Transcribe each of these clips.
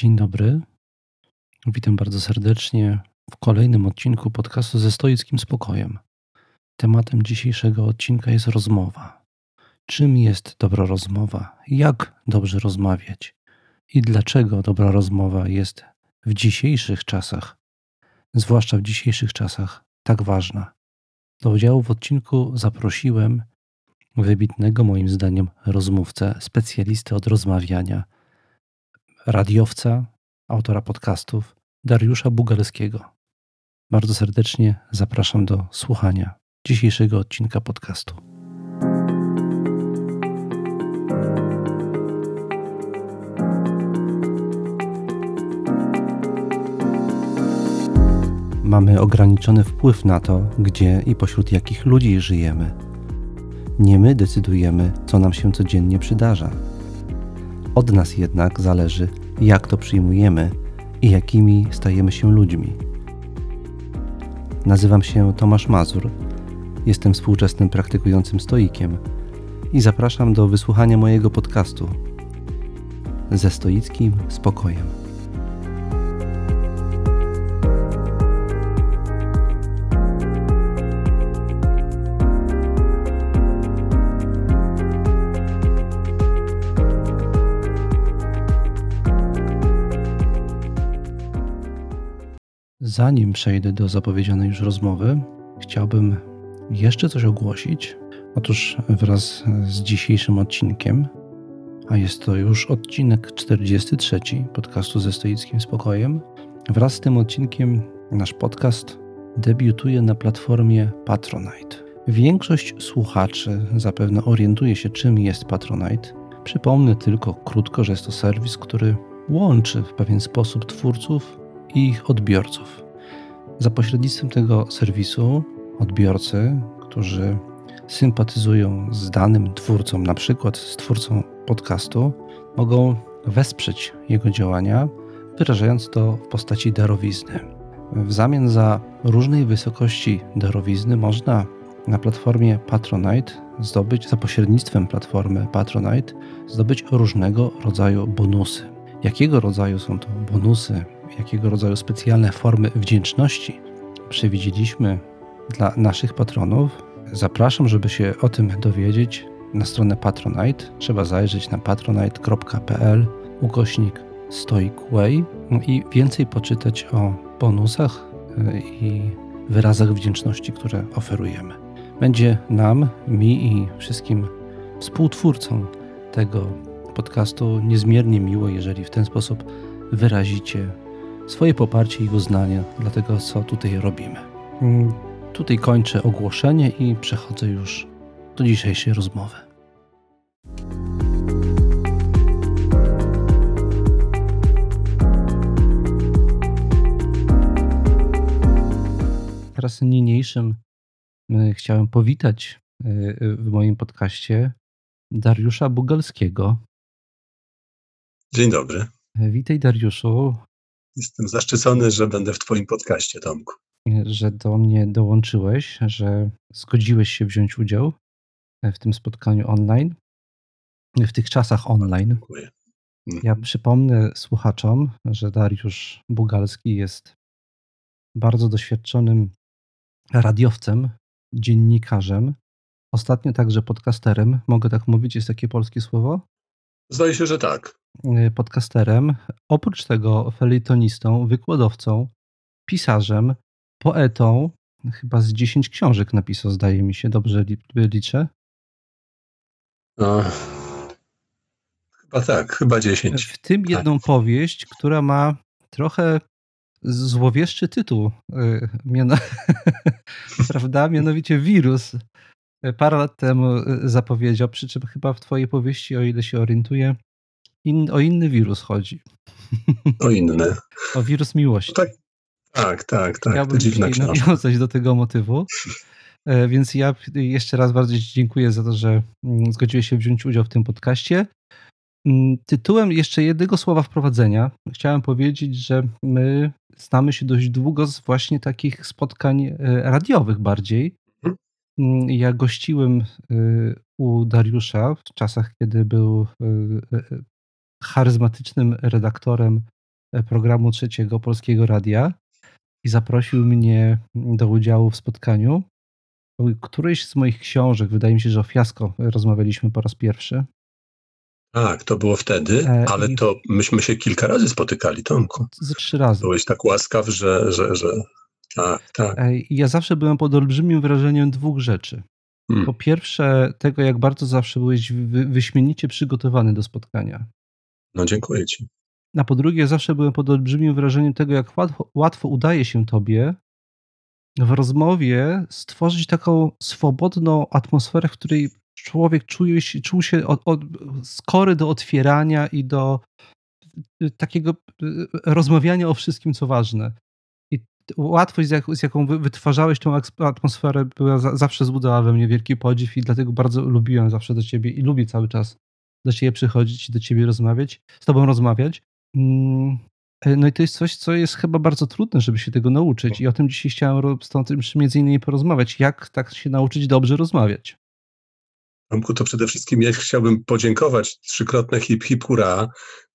Dzień dobry. Witam bardzo serdecznie w kolejnym odcinku podcastu ze stoickim spokojem. Tematem dzisiejszego odcinka jest rozmowa. Czym jest dobra rozmowa? Jak dobrze rozmawiać? I dlaczego dobra rozmowa jest w dzisiejszych czasach, zwłaszcza w dzisiejszych czasach, tak ważna? Do udziału w odcinku zaprosiłem wybitnego moim zdaniem rozmówcę, specjalistę od rozmawiania, radiowca, autora podcastów Dariusza Bugalskiego. Bardzo serdecznie zapraszam do słuchania dzisiejszego odcinka podcastu. Mamy ograniczony wpływ na to, gdzie i pośród jakich ludzi żyjemy. Nie my decydujemy, co nam się codziennie przydarza. Od nas jednak zależy, jak to przyjmujemy i jakimi stajemy się ludźmi. Nazywam się Tomasz Mazur, jestem współczesnym praktykującym stoikiem i zapraszam do wysłuchania mojego podcastu ze stoickim spokojem. Zanim przejdę do zapowiedzianej już rozmowy, chciałbym jeszcze coś ogłosić. Otóż wraz z dzisiejszym odcinkiem, a jest to już odcinek 43 podcastu ze stoickim spokojem, wraz z tym odcinkiem nasz podcast debiutuje na platformie Patronite. Większość słuchaczy zapewne orientuje się, czym jest Patronite. Przypomnę tylko krótko, że jest to serwis, który łączy w pewien sposób twórców i ich odbiorców. Za pośrednictwem tego serwisu odbiorcy, którzy sympatyzują z danym twórcą, na przykład z twórcą podcastu, mogą wesprzeć jego działania, wyrażając to w postaci darowizny. W zamian za różnej wysokości darowizny można na platformie Patronite zdobyć, za pośrednictwem platformy Patronite, zdobyć różnego rodzaju bonusy. Jakiego rodzaju są to bonusy, jakiego rodzaju specjalne formy wdzięczności przewidzieliśmy dla naszych patronów. Zapraszam, żeby się o tym dowiedzieć na stronę Patronite. Trzeba zajrzeć na patronite.pl ukośnik Stoicway i więcej poczytać o bonusach e, i wyrazach wdzięczności, które oferujemy. Będzie nam, mi i wszystkim współtwórcom tego podcastu niezmiernie miło, jeżeli w ten sposób wyrazicie swoje poparcie i uznanie dla tego, co tutaj robimy. Mm, tutaj kończę ogłoszenie i przechodzę już do dzisiejszej rozmowy. Teraz niniejszym y, chciałem powitać y, y, w moim podcaście Dariusza Bugalskiego. Dzień dobry. Witaj Dariuszu. Jestem zaszczycony, że będę w Twoim podcaście, Tomku. Że do mnie dołączyłeś, że zgodziłeś się wziąć udział w tym spotkaniu online, w tych czasach online. Dziękuję. Ja Mhm. przypomnę słuchaczom, że Dariusz Bugalski jest bardzo doświadczonym radiowcem, dziennikarzem, ostatnio także podcasterem. Mogę tak mówić, jest takie polskie słowo? Zdaje się, że tak. Y, podcasterem, oprócz tego felietonistą, wykładowcą, pisarzem, poetą. Chyba z 10 książek napisał, zdaje mi się, dobrze li- liczę. No, chyba tak, chyba 10. W tym jedną powieść, która ma trochę złowieszczy tytuł, y, prawda? Mianowicie Wirus. Parę lat temu y, zapowiedział, przy czym chyba w twojej powieści, o ile się orientuję, in, o inny wirus chodzi. O inne. O wirus miłości. Tak, tak, tak. tak. To dziwna dzisiaj książka. nawiązać do tego motywu. E, Więc ja jeszcze raz bardzo Ci dziękuję za to, że mm, zgodziłeś się wziąć udział w tym podcaście. Mm, Tytułem jeszcze jednego słowa wprowadzenia chciałem powiedzieć, że my znamy się dość długo z właśnie takich spotkań e, radiowych bardziej. Mhm. Mm, Ja gościłem y, u Dariusza w czasach, kiedy był y, y, charyzmatycznym redaktorem programu trzeciego Polskiego Radia i zaprosił mnie do udziału w spotkaniu. Któryś z moich książek, wydaje mi się, że o fiasko rozmawialiśmy po raz pierwszy. Tak, to było wtedy, e, ale I... to myśmy się kilka razy spotykali, Tomku. Ze trzy razy. Byłeś tak łaskaw, że, że, że tak, tak. E, ja zawsze byłem pod olbrzymim wrażeniem dwóch rzeczy. Hmm. Po pierwsze, tego, jak bardzo zawsze byłeś wyśmienicie przygotowany do spotkania. No, dziękuję Ci. A po drugie, zawsze byłem pod olbrzymim wrażeniem tego, jak łatwo, łatwo udaje się Tobie w rozmowie stworzyć taką swobodną atmosferę, w której człowiek czuje się, czuł się od, od, skory do otwierania i do y, takiego y, rozmawiania o wszystkim, co ważne. I łatwość, z, jak, z jaką wytwarzałeś tą atmosferę, była, zawsze wzbudzała we mnie wielki podziw i dlatego bardzo lubiłem zawsze do ciebie i lubię cały czas do ciebie przychodzić, do ciebie rozmawiać, z tobą rozmawiać. Mm, e, no i to jest coś, co jest chyba bardzo trudne, żeby się tego nauczyć i o tym dzisiaj chciałem tym między innymi porozmawiać. Jak tak się nauczyć dobrze rozmawiać? Tomku, to przede wszystkim ja chciałbym podziękować. Trzykrotne hip hip hura.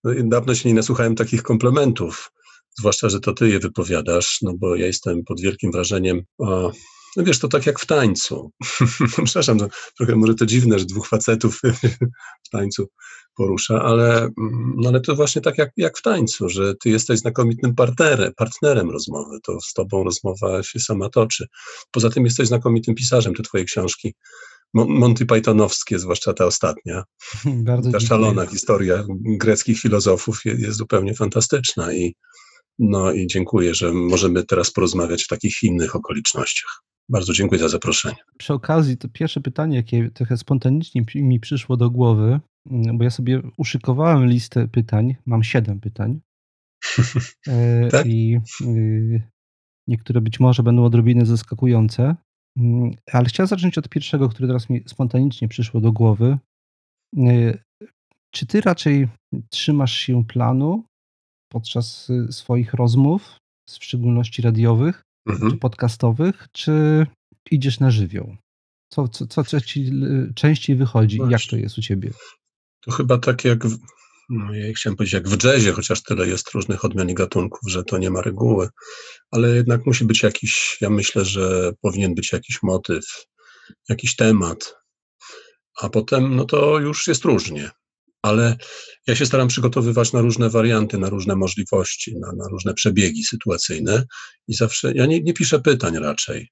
No, dawno się nie nasłuchałem takich komplementów, zwłaszcza, że to ty je wypowiadasz, no bo ja jestem pod wielkim wrażeniem o, no wiesz, to tak jak w tańcu. Przepraszam, no, trochę może to dziwne, że dwóch facetów w tańcu porusza, ale, mm, no ale to właśnie tak jak, jak w tańcu, że ty jesteś znakomitym partnerem, partnerem rozmowy, to z tobą rozmowa się sama toczy. Poza tym jesteś znakomitym pisarzem, te twoje książki Monty Pythonowskie, zwłaszcza ta ostatnia. Bardzo ta szalona historia greckich filozofów jest, jest, zupełnie fantastyczna i, no, i dziękuję, że możemy teraz porozmawiać w takich innych okolicznościach. Bardzo dziękuję za zaproszenie. Przy okazji, to pierwsze pytanie, jakie trochę spontanicznie mi przyszło do głowy, bo ja sobie uszykowałem listę pytań, mam siedem pytań. E, tak? I y, niektóre być może będą odrobinę zaskakujące. Mm, ale chciałem zacząć od pierwszego, który teraz mi spontanicznie przyszło do głowy. Y, czy ty raczej trzymasz się planu podczas y, swoich rozmów, w szczególności radiowych mhm. czy podcastowych, czy idziesz na żywioł? Co, co, co, co ci częściej wychodzi i jak to jest u ciebie? To chyba tak jak, w, no ja chciałem powiedzieć jak w jazzie, chociaż tyle jest różnych odmian i gatunków, że to nie ma reguły ale jednak musi być jakiś, ja myślę, że powinien być jakiś motyw, jakiś temat, a potem no to już jest różnie. Ale ja się staram przygotowywać na różne warianty, na różne możliwości, na, na różne przebiegi sytuacyjne i zawsze, ja nie, nie piszę pytań raczej,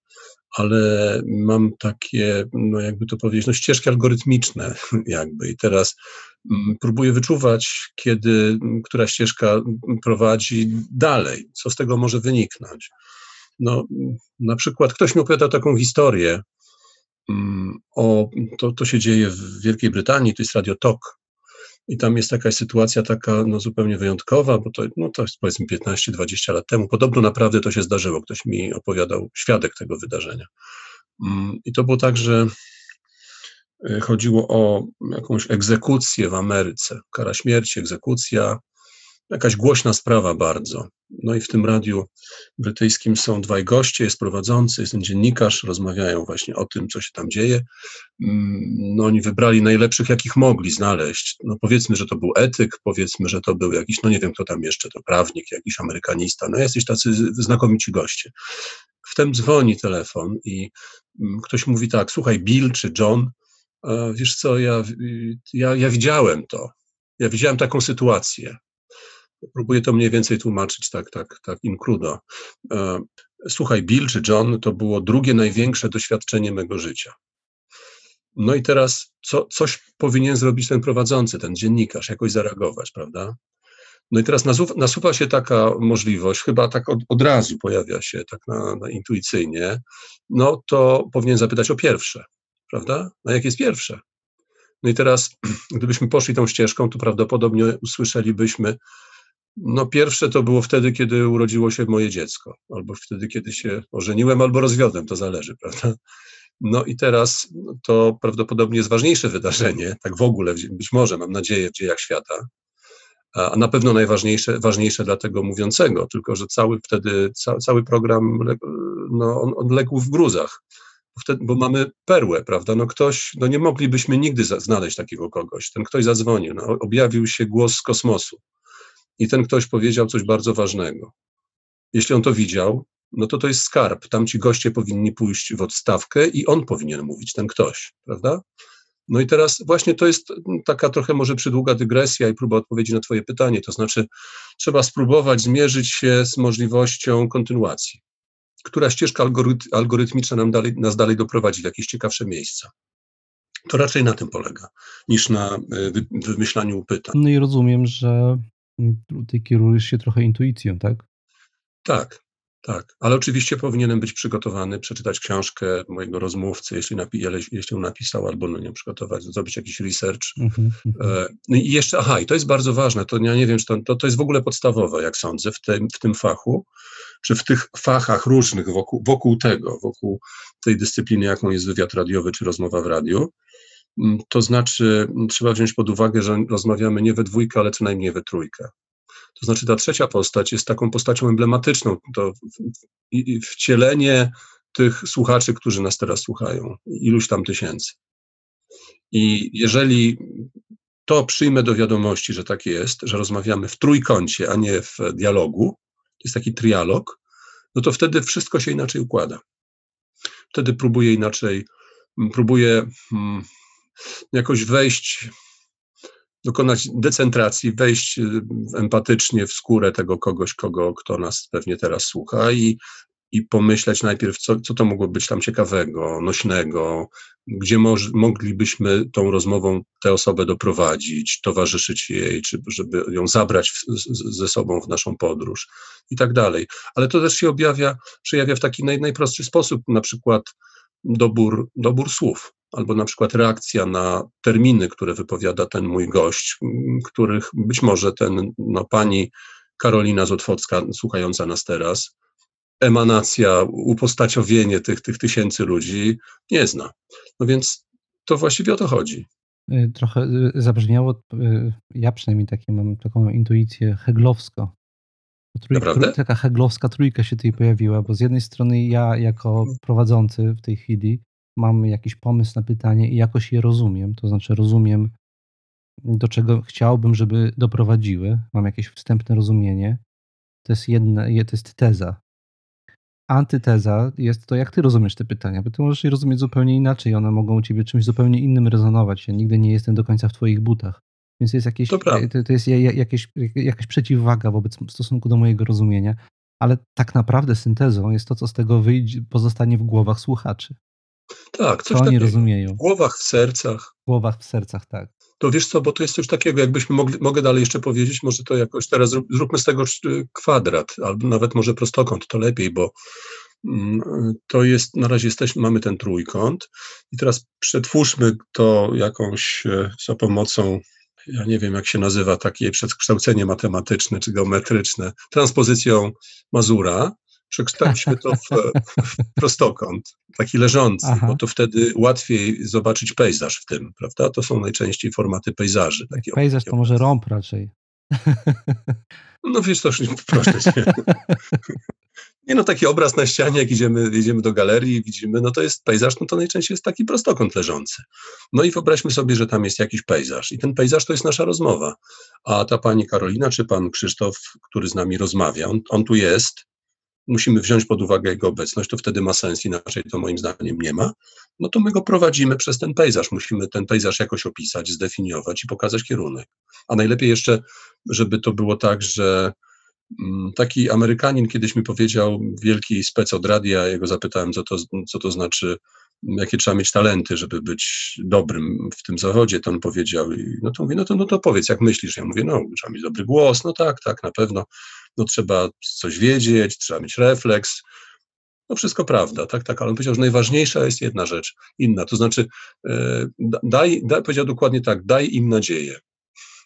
ale mam takie, no jakby to powiedzieć, no ścieżki algorytmiczne jakby i teraz mm, próbuję wyczuwać, kiedy mm, która ścieżka prowadzi dalej, co z tego może wyniknąć. No, na przykład ktoś mi opowiada taką historię, mm, o, to, to się dzieje w Wielkiej Brytanii, to jest Radio Talk, i tam jest jakaś sytuacja taka no, zupełnie wyjątkowa, bo to, no, to jest powiedzmy 15-20 lat temu. Podobno naprawdę to się zdarzyło. Ktoś mi opowiadał, świadek tego wydarzenia. Mm, I to było tak, że e, chodziło o jakąś egzekucję w Ameryce. Kara śmierci, egzekucja, jakaś głośna sprawa bardzo. No i w tym radiu brytyjskim są dwaj goście, jest prowadzący, jest dziennikarz, rozmawiają właśnie o tym, co się tam dzieje. Mm, no oni wybrali najlepszych, jakich mogli znaleźć. No powiedzmy, że to był etyk, powiedzmy, że to był jakiś, no nie wiem kto tam jeszcze, to prawnik, jakiś amerykanista, no jacyś tacy znakomici goście. Wtem dzwoni telefon i mm, ktoś mówi tak, słuchaj, Bill czy John, wiesz co, ja, ja, ja widziałem to, ja widziałem taką sytuację. Próbuję to mniej więcej tłumaczyć tak, tak, tak in crudo. E, słuchaj, Bill czy John to było drugie największe doświadczenie mego życia. No i teraz co, coś powinien zrobić ten prowadzący, ten dziennikarz, jakoś zareagować, prawda? No i teraz nasuwa, nasuwa się taka możliwość, chyba tak od, od razu pojawia się, tak na, na intuicyjnie, no to powinien zapytać o pierwsze, prawda? A jak jest pierwsze? No i teraz, gdybyśmy poszli tą ścieżką, to prawdopodobnie usłyszelibyśmy, no pierwsze to było wtedy, kiedy urodziło się moje dziecko, albo wtedy, kiedy się ożeniłem, albo rozwiodłem, to zależy, prawda? No i teraz to prawdopodobnie jest ważniejsze wydarzenie, tak w ogóle, być może, mam nadzieję, w dziejach świata, a na pewno najważniejsze ważniejsze dla tego mówiącego, tylko że cały wtedy, ca, cały program, no, on, on legł w gruzach, wtedy, bo mamy perłę, prawda, no ktoś, no nie moglibyśmy nigdy znaleźć takiego kogoś, ten ktoś zadzwonił, no, objawił się głos z kosmosu, i ten ktoś powiedział coś bardzo ważnego. Jeśli on to widział, no to to jest skarb. Tam ci goście powinni pójść w odstawkę i on powinien mówić, ten ktoś, prawda? No i teraz właśnie to jest taka trochę może przydługa dygresja i próba odpowiedzi na Twoje pytanie. To znaczy, trzeba spróbować zmierzyć się z możliwością kontynuacji. Która ścieżka algorytmiczna nam dalej, nas dalej doprowadzi w jakieś ciekawsze miejsca? To raczej na tym polega, niż na y, wymyślaniu pytań. No i rozumiem, że ty kierujesz się trochę intuicją, tak? Tak, tak, ale oczywiście powinienem być przygotowany, przeczytać książkę mojego rozmówcy, jeśli, napi- jeśli ją napisał, albo no nie przygotować, zrobić jakiś research. Mm-hmm. No i jeszcze, aha, i to jest bardzo ważne, to ja nie wiem, czy to, to, to jest w ogóle podstawowe, jak sądzę, w tym, w tym fachu, czy w tych fachach różnych wokół, wokół tego, wokół tej dyscypliny, jaką jest wywiad radiowy, czy rozmowa w radiu. Mm, to znaczy, trzeba wziąć pod uwagę, że rozmawiamy nie we dwójkę, ale co najmniej we trójkę. To znaczy ta trzecia postać jest taką postacią emblematyczną, to wcielenie tych słuchaczy, którzy nas teraz słuchają, iluś tam tysięcy. I jeżeli to przyjmę do wiadomości, że tak jest, że rozmawiamy w trójkącie, a nie w dialogu, jest taki trialog, no to wtedy wszystko się inaczej układa. Wtedy próbuję inaczej, próbuję hmm, jakoś wejść dokonać decentracji, wejść y, empatycznie w skórę tego kogoś, kogo, kto nas pewnie teraz słucha i, i pomyśleć najpierw, co, co to mogło być tam ciekawego, nośnego, gdzie moż, moglibyśmy tą rozmową tę osobę doprowadzić, towarzyszyć jej, czy żeby ją zabrać w, z, ze sobą w naszą podróż i tak dalej. Ale to też się objawia, przejawia w taki naj, najprostszy sposób, na przykład dobór, dobór słów albo na przykład reakcja na terminy, które wypowiada ten mój gość, których być może ten, no, pani Karolina Zotwocka, słuchająca nas teraz, emanacja, upostaciowienie tych, tych tysięcy ludzi nie zna. No więc to właściwie o to chodzi. Y, trochę y, zabrzmiało, y, ja przynajmniej takie mam taką intuicję heglowsko. Trójka, taka heglowska trójka się tutaj pojawiła, bo z jednej strony ja jako mhm. prowadzący w tej chwili mam jakiś pomysł na pytanie i jakoś je rozumiem, to znaczy rozumiem, do czego chciałbym, żeby doprowadziły, mam jakieś wstępne rozumienie. To jest jedna, to jest teza. Antyteza jest to, jak ty rozumiesz te pytania, bo ty możesz je rozumieć zupełnie inaczej, one mogą u ciebie czymś zupełnie innym rezonować. Ja nigdy nie jestem do końca w twoich butach. Więc jest jakieś, to, to jest jakieś, jakaś przeciwwaga wobec w stosunku do mojego rozumienia, ale tak naprawdę syntezą jest to, co z tego wyjdzie, pozostanie w głowach słuchaczy. Tak, coś co oni rozumieją. W głowach, w sercach. W głowach, w sercach, tak. To wiesz co, bo to jest coś takiego, jakbyśmy mogli, mogę dalej jeszcze powiedzieć, może to jakoś teraz zrób, zróbmy z tego kwadrat, albo nawet może prostokąt, to lepiej, bo mm, to jest, na razie jesteśmy, mamy ten trójkąt i teraz przetwórzmy to jakąś e, za pomocą ja nie wiem jak się nazywa takie przekształcenie matematyczne czy geometryczne, transpozycją Mazura, przekształćmy to w, w prostokąt, taki leżący, Aha. bo to wtedy łatwiej zobaczyć pejzaż w tym, prawda? To są najczęściej formaty pejzaży. Takie pejzaż to może rąb raczej. No wiesz, to już proszę cię. Nie no, taki obraz na ścianie, jak idziemy, idziemy do galerii i widzimy, no to jest pejzaż, no to najczęściej jest taki prostokąt leżący. No i wyobraźmy sobie, że tam jest jakiś pejzaż i ten pejzaż to jest nasza rozmowa. A ta pani Karolina czy pan Krzysztof, który z nami rozmawia, on, on tu jest, musimy wziąć pod uwagę jego obecność, to wtedy ma sens, inaczej to moim zdaniem nie ma, no to my go prowadzimy przez ten pejzaż. Musimy ten pejzaż jakoś opisać, zdefiniować i pokazać kierunek. A najlepiej jeszcze, żeby to było tak, że mm, Taki Amerykanin kiedyś mi powiedział, wielki spec od radia, ja go zapytałem, co to, co to znaczy, jakie trzeba mieć talenty, żeby być dobrym w tym zawodzie, to on powiedział, no to mówię, no to, no to powiedz, jak myślisz? Ja mówię, no trzeba mieć dobry głos, no tak, tak, na pewno no trzeba coś wiedzieć, trzeba mieć refleks. No wszystko prawda, tak, tak, ale on powiedział, że najważniejsza jest jedna rzecz, inna, to znaczy e, daj, daj, powiedział dokładnie tak, daj im nadzieję.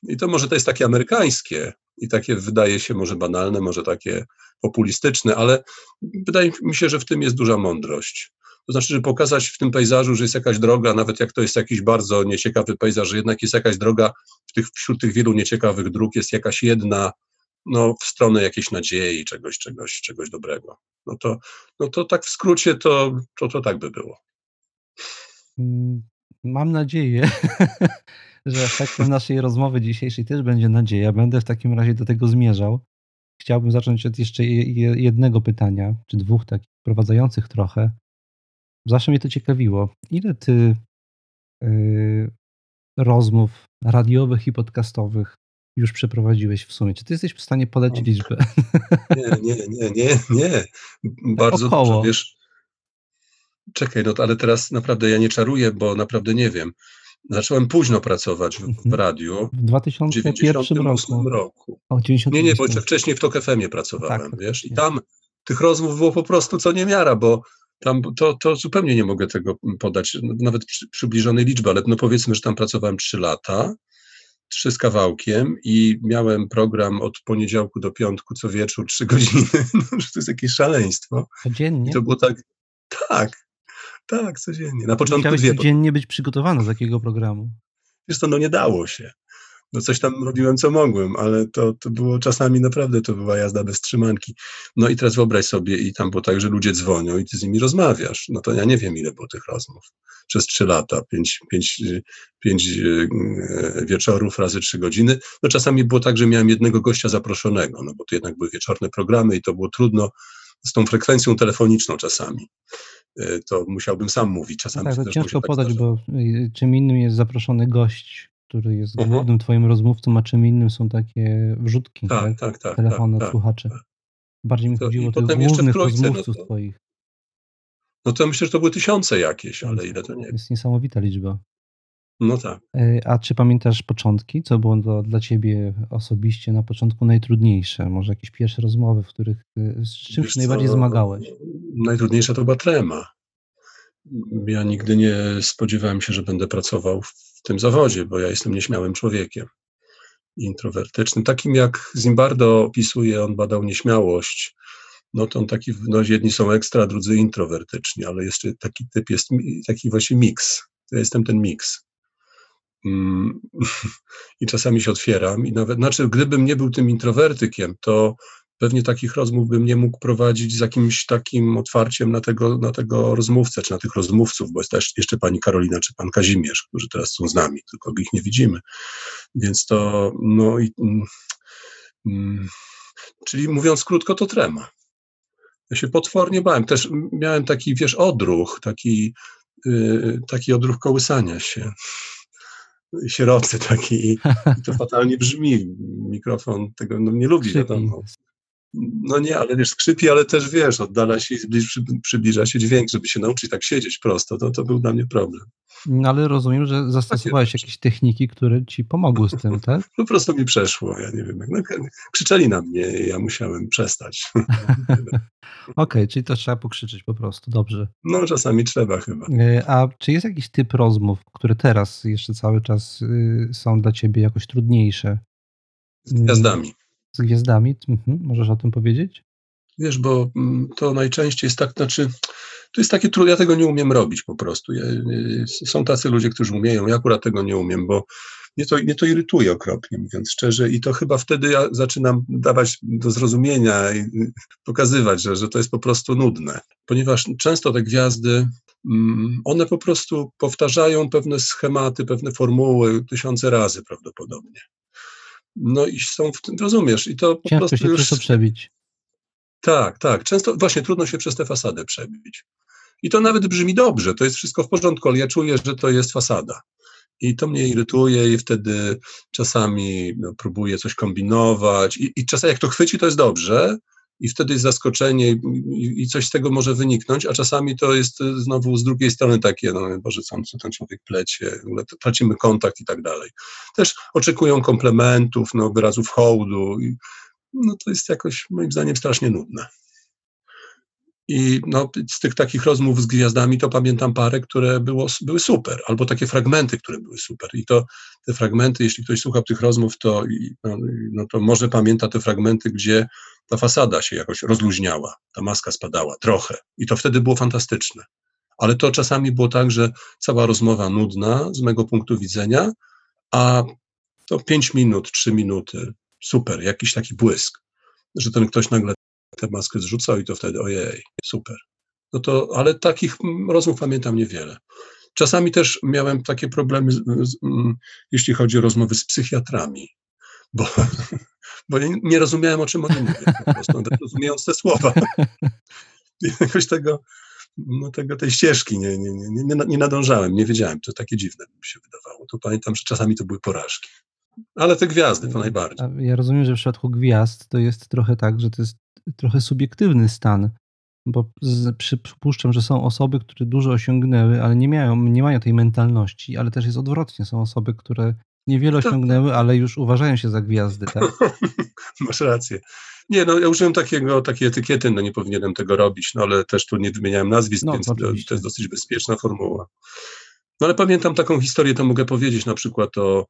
I to może to jest takie amerykańskie i takie wydaje się może banalne, może takie populistyczne, ale wydaje mi się, że w tym jest duża mądrość. To znaczy, że pokazać w tym pejzażu, że jest jakaś droga, nawet jak to jest jakiś bardzo nieciekawy pejzaż, że jednak jest jakaś droga, tych, wśród tych wielu nieciekawych dróg jest jakaś jedna, no, w stronę jakiejś nadziei, czegoś, czegoś, czegoś dobrego. No to, no to tak w skrócie to, to, to tak by było. Mm, mam nadzieję, że efektem naszej rozmowy dzisiejszej też będzie nadzieja. Będę w takim razie do tego zmierzał. Chciałbym zacząć od jeszcze jednego pytania, czy dwóch takich wprowadzających trochę. Zawsze mnie to ciekawiło. Ile ty yy, rozmów radiowych i podcastowych już przeprowadziłeś w sumie? Czy ty jesteś w stanie podać liczbę? Nie, nie, nie, nie, nie. Bardzo Około. dużo, wiesz. Czekaj, no ale teraz naprawdę ja nie czaruję, bo naprawdę nie wiem. Zacząłem późno pracować w, w mhm. radiu. W 2001 roku. roku. O, nie, nie, bo jeszcze wcześniej w TOK FM pracowałem, tak, wiesz, i tam tych rozmów było po prostu co niemiara, bo tam to, to zupełnie nie mogę tego podać, nawet przy, przybliżonej liczby, ale no powiedzmy, że tam pracowałem 3 lata, trzy z kawałkiem i miałem program od poniedziałku do piątku co wieczór, trzy godziny, no, to jest jakieś szaleństwo. Codziennie? I to było tak, tak, tak, codziennie. Na początku Musiałeś dwie. codziennie być przygotowany do takiego programu. Wiesz to, no nie dało się. No coś tam robiłem, co mogłem, ale to, to było czasami naprawdę, to była jazda bez trzymanki. No i teraz wyobraź sobie, i tam było tak, że ludzie dzwonią i ty z nimi rozmawiasz. No to ja nie wiem, ile było tych rozmów. Przez trzy lata, pięć, pięć, pięć e, wieczorów razy trzy godziny. No czasami było tak, że miałem jednego gościa zaproszonego, no bo to jednak były wieczorne programy i to było trudno z tą frekwencją telefoniczną czasami. E, to musiałbym sam mówić. Czasami no tak, to ciężko tak podać, bo y, czym innym jest zaproszony gość, który jest mhm. głównym twoim rozmówcą, a czym innym są takie wrzutki, tak, tak, tak, tak telefony tak, od słuchaczy. Tak. Bardziej mi to, chodziło o tych głównych trójce, rozmówców no to, twoich. No to myślę, że to były tysiące jakieś, ale ile to nie Jest niesamowita liczba. No tak. E, a czy pamiętasz początki? Co było to dla ciebie osobiście na początku najtrudniejsze? Może jakieś pierwsze rozmowy, w których y, z czymś najbardziej zmagałeś? Najtrudniejsza to była trema. Ja nigdy nie spodziewałem się, że będę pracował w tym zawodzie, bo ja jestem nieśmiałym człowiekiem. Introwertycznym. Takim jak Zimbardo opisuje, on badał nieśmiałość. No to on taki, no jedni są ekstra, drudzy introwertyczni, ale jeszcze taki typ jest, taki właśnie miks. Ja jestem ten miks. Mm, I czasami się otwieram i nawet, znaczy gdybym nie był tym introwertykiem, to pewnie takich rozmów bym nie mógł prowadzić z jakimś takim otwarciem na tego, na tego rozmówcę, czy na tych rozmówców, bo jest też jeszcze pani Karolina, czy pan Kazimierz, którzy teraz są z nami, tylko ich nie widzimy. Więc to, no i, mm, mm, czyli mówiąc krótko, to trema. Ja się potwornie bałem. Też miałem taki, wiesz, odruch, taki, yy, taki odruch kołysania się sierocy taki i to fatalnie brzmi. Mikrofon tego no, nie lubi, wiadomo. No nie, ale wiesz, skrzypi, ale też wiesz, oddala się i przybliża się dźwięk, żeby się nauczyć tak siedzieć prosto, to, to był dla mnie problem. No ale rozumiem, że zastosowałeś jakieś techniki, które ci pomogły z tym, tak? Po prostu mi przeszło, ja nie wiem. No, krzyczeli na mnie ja musiałem przestać. Okej, okay, czyli to trzeba pokrzyczeć po prostu, dobrze. No czasami trzeba chyba. E, a czy jest jakiś typ rozmów, które teraz jeszcze cały czas y, są dla ciebie jakoś trudniejsze? Z gwiazdami. Z gwiazdami? Mhm. Możesz o tym powiedzieć? Wiesz, bo mm, to najczęściej jest tak, znaczy, to jest takie trudne, ja tego nie umiem robić po prostu. Ja, y, są tacy ludzie, którzy umieją, ja akurat tego nie umiem, bo mnie to, mnie to irytuje okropnie, mówiąc szczerze, i to chyba wtedy ja zaczynam dawać do zrozumienia i y, pokazywać, że, że to jest po prostu nudne, ponieważ często te gwiazdy, mm, one po prostu powtarzają pewne schematy, pewne formuły tysiące razy prawdopodobnie. No i są w tym, rozumiesz, i to po Ciężko prostu się już... to przebić. Tak, tak. Często właśnie trudno się przez tę fasadę przebić. I to nawet brzmi dobrze, to jest wszystko w porządku, ale ja czuję, że to jest fasada. I to mnie irytuje i wtedy czasami no, próbuję coś kombinować i, i czasami jak to chwyci, to jest dobrze i wtedy jest zaskoczenie i, i, coś z tego może wyniknąć, a czasami to jest znowu z drugiej strony takie, no Boże, co ten człowiek plecie, tracimy kontakt i tak dalej. Też oczekują komplementów, no, wyrazów hołdu i no to jest jakoś moim zdaniem strasznie nudne. I no, z tych takich rozmów z gwiazdami to pamiętam parę, które było, były super, albo takie fragmenty, które były super. I to te fragmenty, jeśli ktoś słucha tych rozmów, to, no, no to może pamięta te fragmenty, gdzie ta fasada się jakoś rozluźniała, ta maska spadała trochę. I to wtedy było fantastyczne. Ale to czasami było tak, że cała rozmowa nudna z mego punktu widzenia, a to pięć minut, trzy minuty, super, jakiś taki błysk, że ten ktoś nagle tę maskę zrzucał i to wtedy ojej, super. No to, ale takich rozmów pamiętam niewiele. Czasami też miałem takie problemy, z, z, jeśli chodzi o rozmowy z psychiatrami, bo, bo nie, nie rozumiałem, o czym oni mówią, po prostu, rozumiejąc te słowa. Jakoś tego, no tego, tej ścieżki nie, nie, nie, nie, nie nadążałem, nie wiedziałem, to takie dziwne mi się wydawało. To pamiętam, że czasami to były porażki. Ale te gwiazdy to najbardziej. Ja rozumiem, że w przypadku gwiazd to jest trochę tak, że to jest trochę subiektywny stan, bo przypuszczam, że są osoby, które dużo osiągnęły, ale nie, mają, nie mają tej mentalności, ale też jest odwrotnie. Są osoby, które niewiele tak. osiągnęły, ale już uważają się za gwiazdy, tak? Masz rację. Nie, no ja użyłem takiego, takiej etykiety, no nie powinienem tego robić, no ale też tu nie wymieniałem nazwisk, no, więc to, to jest dosyć bezpieczna formuła. No ale pamiętam taką historię, to mogę powiedzieć na przykład o,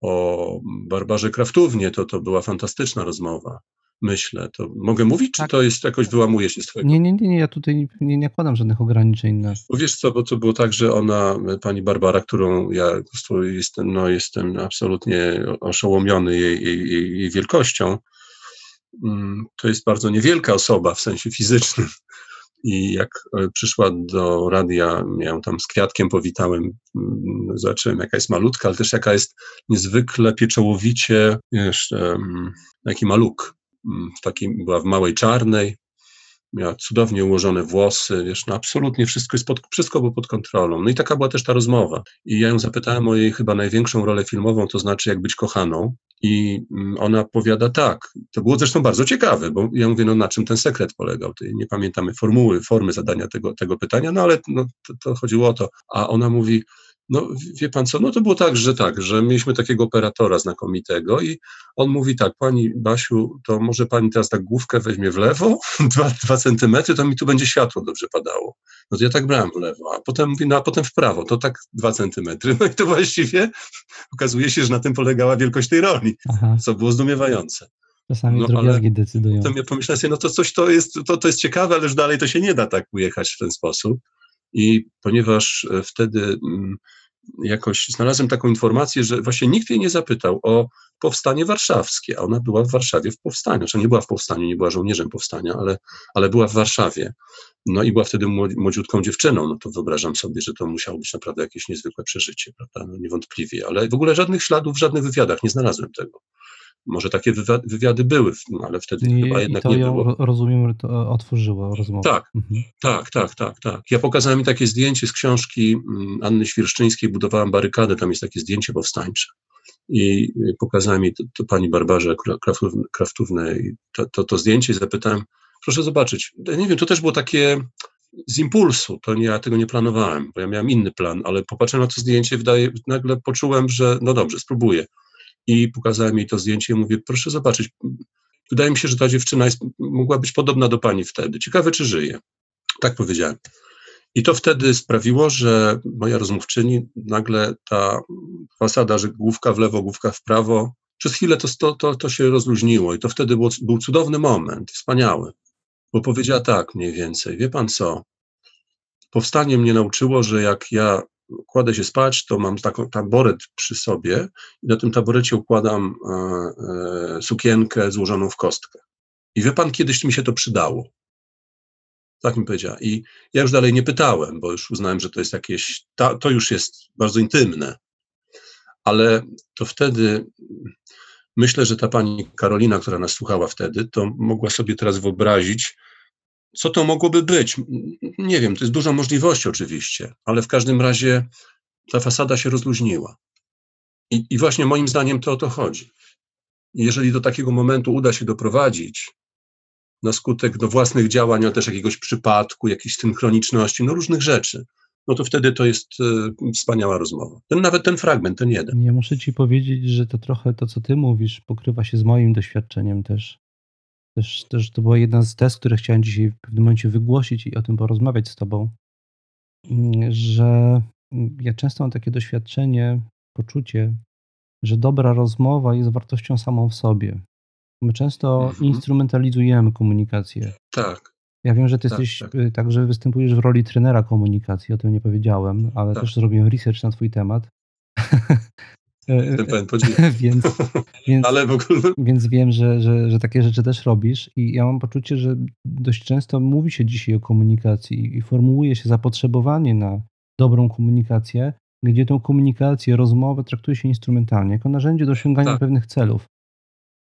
o Barbarze Kraftównie, to, to była fantastyczna rozmowa myślę. To mogę mówić, czy tak. to jest jakoś wyłamuje się z twojego? Nie, nie, nie, nie ja tutaj nie, nakładam żadnych ograniczeń. Na... Bo wiesz co, bo to było tak, że ona, pani Barbara, którą ja jestem, no, jestem absolutnie oszołomiony jej, jej, jej, jej wielkością, mm, to jest bardzo niewielka osoba w sensie fizycznym. I jak e, przyszła do radia, miałem tam z kwiatkiem, powitałem, mm, zobaczyłem jaka jest malutka, ale też jaka jest niezwykle pieczołowicie, wiesz, um, jaki maluk. Mm, w takim, była w małej czarnej, miała cudownie ułożone włosy, wiesz, no absolutnie wszystko, jest pod, wszystko było pod kontrolą. No i taka była też ta rozmowa. I ja ją zapytałem o jej chyba największą rolę filmową, to znaczy jak być kochaną. I mm, ona powiada tak. To było zresztą bardzo ciekawe, bo ja mówię, no na czym ten sekret polegał? Nie pamiętamy formuły, formy zadania tego, tego pytania, no ale no, to, to chodziło o to. A ona mówi, no wie pan co, no to było tak, że tak, że mieliśmy takiego operatora znakomitego i on mówi tak, pani Basiu, to może pani teraz tak główkę weźmie w lewo, dwa, dwa centymetry, to mi tu będzie światło dobrze padało. No to ja tak brałem w lewo, a potem mówi, no a potem w prawo, to tak dwa centymetry. No i to właściwie okazuje się, że na tym polegała wielkość tej roli, Aha. co było zdumiewające. Czasami no, drobiazgi decydują. Potem ja pomyślałem sobie, no to coś to jest, to, to jest ciekawe, ale już dalej to się nie da tak ujechać w ten sposób. I ponieważ e, wtedy mm, jakoś znalazłem taką informację, że właśnie nikt jej nie zapytał o powstanie warszawskie, a ona była w Warszawie w powstaniu, znaczy nie była w powstaniu, nie była żołnierzem powstania, ale, ale była w Warszawie. No i była wtedy młodziutką dziewczyną, no to wyobrażam sobie, że to musiało być naprawdę jakieś niezwykłe przeżycie, prawda, no niewątpliwie, ale w ogóle żadnych śladów w żadnych wywiadach nie znalazłem tego. Może takie wywiady były, no, ale wtedy I, chyba jednak i to nie było. Rozumiem, to otworzyło rozmowę. Tak, mhm. tak, tak, tak, tak. Ja pokazałem mi takie zdjęcie z książki mm, Anny Świerszczyńskiej, budowałam barykadę, tam jest takie zdjęcie powstańcze. I pokazałem mi to, to pani Barbarze Kraftównej to, to, to zdjęcie i zapytałem, proszę zobaczyć, nie wiem, to też było takie z impulsu, to nie, ja tego nie planowałem, bo ja miałem inny plan, ale popatrzę na to zdjęcie, wydaje, nagle poczułem, że no dobrze, spróbuję i pokazałem jej to zdjęcie i mówię, proszę zobaczyć, wydaje mi się, że ta dziewczyna jest, mogła być podobna do pani wtedy. Ciekawe, czy żyje. Tak powiedziałem. I to wtedy sprawiło, że moja rozmówczyni nagle ta fasada, że główka w lewo, główka w prawo, przez chwilę to, to, to się rozluźniło i to wtedy było, był cudowny moment, wspaniały, bo powiedziała tak mniej więcej, wie pan co, powstanie mnie nauczyło, że jak ja kładę się spać, to mam taką taboret przy sobie i na tym taborecie układam e, e, sukienkę złożoną w kostkę. I wie pan, kiedyś mi się to przydało. Tak mi powiedziała. I ja już dalej nie pytałem, bo już uznałem, że to jest jakieś, ta, to już jest bardzo intymne. Ale to wtedy, myślę, że ta pani Karolina, która nas słuchała wtedy, to mogła sobie teraz wyobrazić, co to mogłoby być? Nie wiem, to jest dużo możliwości oczywiście, ale w każdym razie ta fasada się rozluźniła. I, i właśnie moim zdaniem to o to chodzi. jeżeli do takiego momentu uda się doprowadzić, na skutek no, własnych działań, ale też jakiegoś przypadku, jakiejś synchroniczności, no różnych rzeczy, no to wtedy to jest y, wspaniała rozmowa. Ten, nawet ten fragment, ten jeden. Ja muszę ci powiedzieć, że to trochę to, co ty mówisz, pokrywa się z moim doświadczeniem też. Też, też to była jedna z tez, które chciałem dzisiaj w pewnym momencie wygłosić i o tym porozmawiać z Tobą, że ja często mam takie doświadczenie, poczucie, że dobra rozmowa jest wartością samą w sobie. My często mhm. instrumentalizujemy komunikację. Tak. Ja wiem, że ty tak, jesteś, tak. Y, także występujesz w roli trenera komunikacji, o tym nie powiedziałem, ale tak. też zrobiłem research na twój temat. Jestem pełen podziwu. więc, więc, Ale w ogóle... więc wiem, że, że, że takie rzeczy też robisz i ja mam poczucie, że dość często mówi się dzisiaj o komunikacji i formułuje się zapotrzebowanie na dobrą komunikację, gdzie tą komunikację, rozmowę traktuje się instrumentalnie, jako narzędzie do osiągania tak. pewnych celów.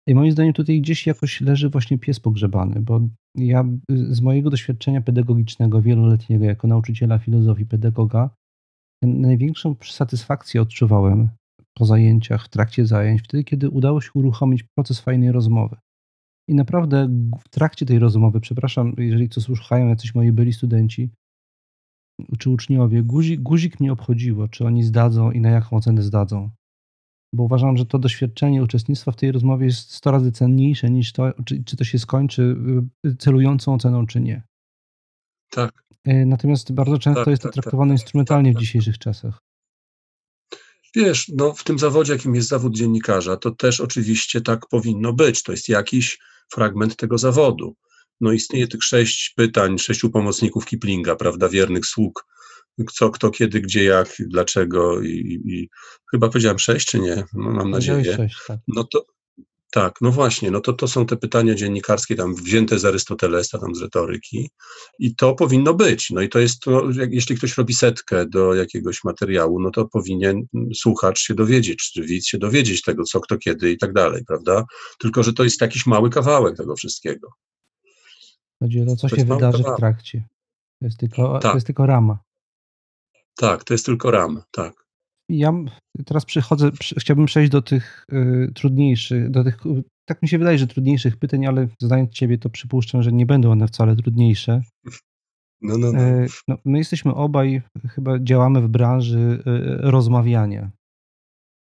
I moim zdaniem tutaj gdzieś jakoś leży właśnie pies pogrzebany, bo ja z mojego doświadczenia pedagogicznego, wieloletniego, jako nauczyciela filozofii, pedagoga, największą satysfakcję odczuwałem po zajęciach, w trakcie zajęć, wtedy, kiedy udało się uruchomić proces fajnej rozmowy. I naprawdę w trakcie tej rozmowy, przepraszam, jeżeli to słuchają jacyś moi byli studenci czy uczniowie, guzik, guzik mnie obchodziło, czy oni zdadzą i na jaką ocenę zdadzą. Bo uważam, że to doświadczenie uczestnictwa w tej rozmowie jest 100 razy cenniejsze niż to, czy, czy to się skończy y, celującą oceną, czy nie. Tak. E, natomiast bardzo często tak, jest to tak, tak traktowane tak, instrumentalnie w tak, tak. dzisiejszych czasach. Wiesz, no w tym zawodzie, jakim jest zawód dziennikarza, to też oczywiście tak powinno być. To jest jakiś fragment tego zawodu. No istnieje tych sześć pytań, sześciu pomocników Kiplinga, prawda, wiernych sług, co, kto, kiedy, gdzie, jak, dlaczego i, i chyba powiedziałem sześć, czy nie? No, mam nadzieję. Sześć, tak. No to, tak, no właśnie, no to, to są te pytania dziennikarskie tam wzięte z Arystotelesa, tam z retoryki i to powinno być. No i to jest, to, jeśli ktoś robi setkę do jakiegoś materiału, no to powinien słuchacz się dowiedzieć, czy widz się dowiedzieć tego, co, kto, kiedy i tak dalej, prawda? Tylko, że to jest jakiś mały kawałek tego wszystkiego. Chodzi o to, co to się wydarzy kawałek. w trakcie. To jest tylko, tak. to jest tylko rama. Tak, to jest tylko rama, tak. Ja teraz przychodzę, przy, chciałbym przejść do tych y, trudniejszych, do tych, tak mi się wydaje, że trudniejszych pytań, ale znając Ciebie, to przypuszczam, że nie będą one wcale trudniejsze. No, no, no. Y, no my jesteśmy obaj, chyba działamy w branży y, rozmawiania.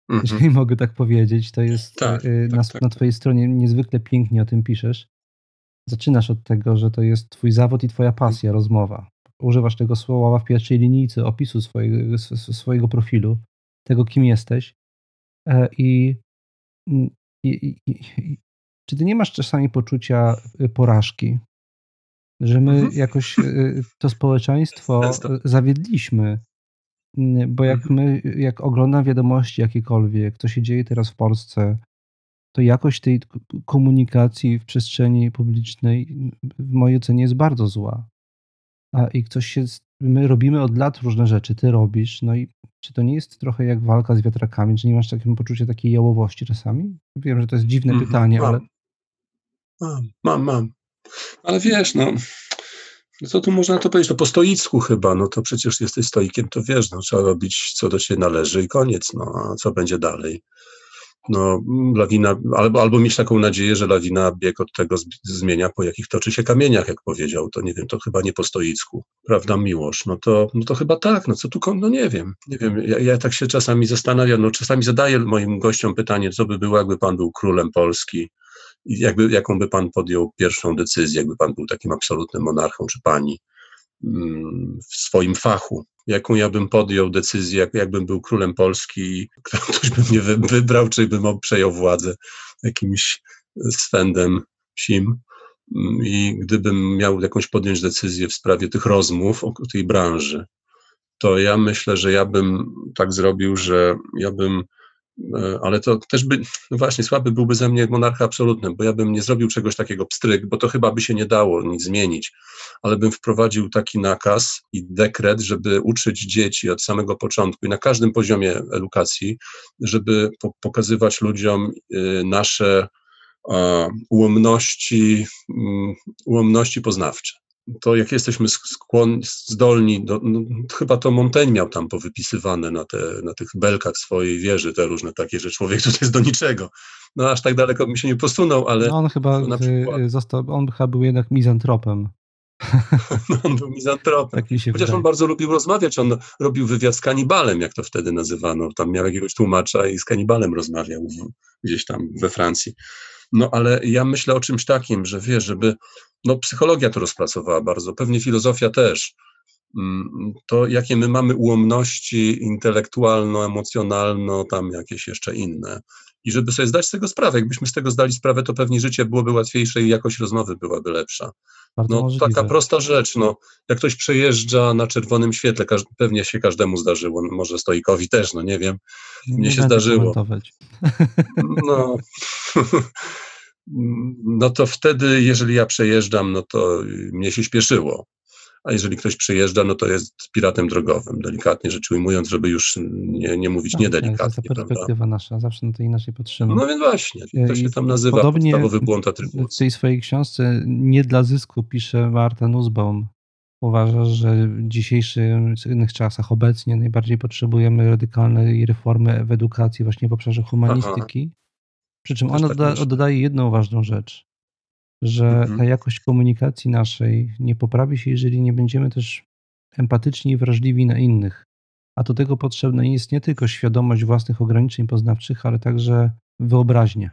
Mhm. Jeżeli mogę tak powiedzieć, to jest tak, y, tak, na, tak, na Twojej stronie niezwykle pięknie o tym piszesz. Zaczynasz od tego, że to jest Twój zawód i Twoja pasja, rozmowa używasz tego słowa w pierwszej linijce opisu swojego, swojego profilu, tego kim jesteś. E, I, i, i, i czy ty nie masz czasami poczucia y, porażki, że my mhm. jakoś y, to społeczeństwo zawiedliśmy? Bo jak mhm. my, jak oglądam wiadomości jakiekolwiek, co się dzieje teraz w Polsce, to jakość tej komunikacji w przestrzeni publicznej w mojej ocenie jest bardzo zła a i ktoś się. My robimy od lat różne rzeczy, ty robisz, no i czy to nie jest trochę jak walka z wiatrakami? Czy nie masz takiego poczucia takiej jałowości czasami? Wiem, że to jest dziwne mm, pytanie, mam. ale. Mam, mam, mam. Ale wiesz, no, co tu można to powiedzieć? To po stoicku chyba, no to przecież jesteś stoikiem, to wiesz, no trzeba robić co do ciebie należy i koniec, no a co będzie dalej? No, lawina, albo, albo mieć taką nadzieję, że lawina bieg od tego zmienia, po jakich toczy się kamieniach, jak powiedział, to nie wiem, to chyba nie po stoicku, prawda, miłość, no to, no to chyba tak, no co tu, no nie wiem, nie wiem, ja, ja tak się czasami zastanawiam, no czasami zadaję moim gościom pytanie, co by było, jakby pan był królem Polski jakby, jaką by pan podjął pierwszą decyzję, jakby pan był takim absolutnym monarchą, czy pani mm, w swoim fachu, jaką ja bym podjął decyzję, jak, jakbym był królem Polski, ktoś by mnie wybrał, czy bym przejął władzę jakimś swędem sim. I gdybym miał jakąś podjąć decyzję w sprawie tych rozmów o tej branży, to ja myślę, że ja bym tak zrobił, że ja bym ale to też by, no właśnie, słaby byłby ze mnie monarcha absolutny, bo ja bym nie zrobił czegoś takiego pstryk, bo to chyba by się nie dało nic zmienić, ale bym wprowadził taki nakaz i dekret, żeby uczyć dzieci od samego początku i na każdym poziomie edukacji, żeby po pokazywać ludziom y, nasze ułomności, mm, ułomności poznawcze to jak jesteśmy skłonni, zdolni, do, no, chyba to Montaigne miał tam powypisywane na, te, na tych belkach swojej wieży, te różne takie, że człowiek tutaj jest do niczego. No aż tak daleko mi się nie posunął, ale... No on chyba przykład, został, on chyba był jednak mizantropem. No, on był mizantropem. Tak Chociaż wydaje. on bardzo lubił rozmawiać, on robił wywiad z kanibalem, jak to wtedy nazywano. Tam miał jakiegoś tłumacza i z kanibalem rozmawiał gdzieś tam we Francji. No ale ja myślę o czymś takim, że wiesz, żeby no psychologia to rozpracowała bardzo, pewnie filozofia też. Mm, to jakie my mamy ułomności intelektualno-emocjonalno, tam jakieś jeszcze inne. I żeby sobie zdać z tego sprawę, jakbyśmy z tego zdali sprawę, to pewnie życie byłoby łatwiejsze i jakość rozmowy byłaby lepsza. Bardzo no możliwe. taka prosta rzecz, no, jak ktoś przejeżdża na czerwonym świetle, pewnie się każdemu zdarzyło, no, może stoikowi też, no nie wiem, nie mnie się zdarzyło. No, no to wtedy, jeżeli ja przejeżdżam, no to mnie się śpieszyło. a jeżeli ktoś przyjeżdża, no to jest piratem drogowym, delikatnie rzecz ujmując, żeby już nie, nie mówić Tak, niedelikatnie. To jest ta prawda? perspektywa nasza, zawsze na to inaczej patrzymy. No więc właśnie, to I się tam nazywa podobnie podstawowy błąd W atrybucji. tej swojej książce Nie dla zysku pisze Marta Nussbaum. Uważa, że w dzisiejszych czasach obecnie najbardziej potrzebujemy radykalnej reformy w edukacji właśnie w obszarze humanistyki. Przy czym ona tak doda- dodaje jedną ważną rzecz, że Mhm. ta jakość komunikacji naszej nie poprawi się, jeżeli nie będziemy też empatyczni i wrażliwi na innych. A do tego potrzebna jest nie tylko świadomość własnych ograniczeń poznawczych, ale także wyobraźnia.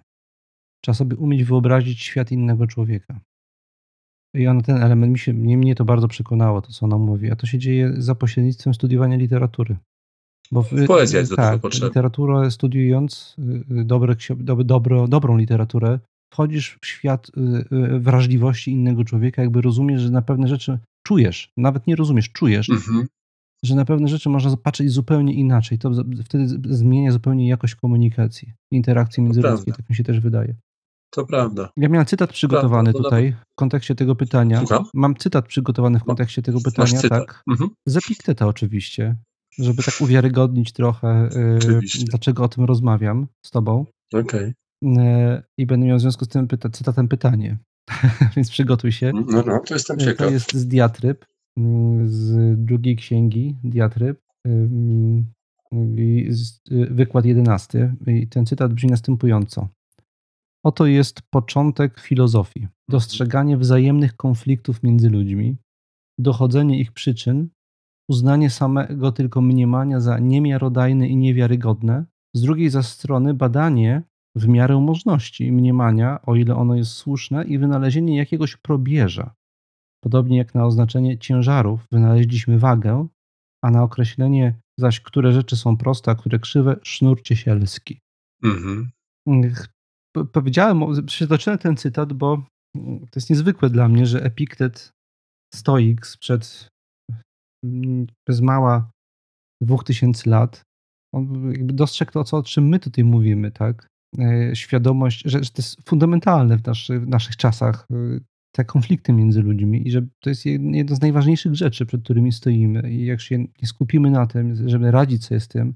Trzeba sobie umieć wyobrazić świat innego człowieka. I ona ten element, mi się, mnie, mnie to bardzo przekonało, to co ona mówi, a to się dzieje za pośrednictwem studiowania literatury. Bo w, Poezja jest do tego tak, potrzebna. literaturę studiując, y, y, dobre, dobro, dobrą literaturę, wchodzisz w świat y, wrażliwości innego człowieka, jakby rozumiesz, że na pewne rzeczy czujesz, nawet nie rozumiesz, czujesz, Mhm. że na pewne rzeczy można patrzeć zupełnie inaczej. To wtedy zmienia zupełnie jakość komunikacji, interakcji międzyludzkiej, tak mi się też wydaje. To prawda. Ja miałem cytat przygotowany Prawda, tutaj w kontekście tego pytania. Słucham? Mam cytat przygotowany w kontekście tego pytania, tak. Mhm. Z Epikteta oczywiście, żeby tak uwiarygodnić trochę, yy, Oczywiście. dlaczego o tym rozmawiam z tobą. Okej. Yy, I będę miał w związku z tym pyta- cytatem pytanie, więc przygotuj się. No, no, to jestem To ciekaw. jest z Diatryb, yy, z drugiej księgi Diatryb, yy, wykład jedenasty. I ten cytat brzmi następująco. Oto jest początek filozofii. Dostrzeganie wzajemnych konfliktów między ludźmi, dochodzenie ich przyczyn, uznanie samego tylko mniemania za niemiarodajne i niewiarygodne, z drugiej zaś strony badanie w miarę możności mniemania, o ile ono jest słuszne, i wynalezienie jakiegoś probierza. Podobnie jak na oznaczenie ciężarów wynaleźliśmy wagę, a na określenie zaś, które rzeczy są proste, a które krzywe, sznur ciesielski. Mhm. Powiedziałem, przytoczyłem ten cytat, bo to jest niezwykłe dla mnie, że Epiktet, stoik sprzed bez mała dwóch tysięcy lat, on jakby dostrzegł to, co, o czym my tutaj mówimy, tak? E, Świadomość, że, że to jest fundamentalne w, naszy, w naszych czasach, e, te konflikty między ludźmi i że to jest jed- jedna z najważniejszych rzeczy, przed którymi stoimy i jak się nie skupimy na tym, żeby radzić sobie z tym,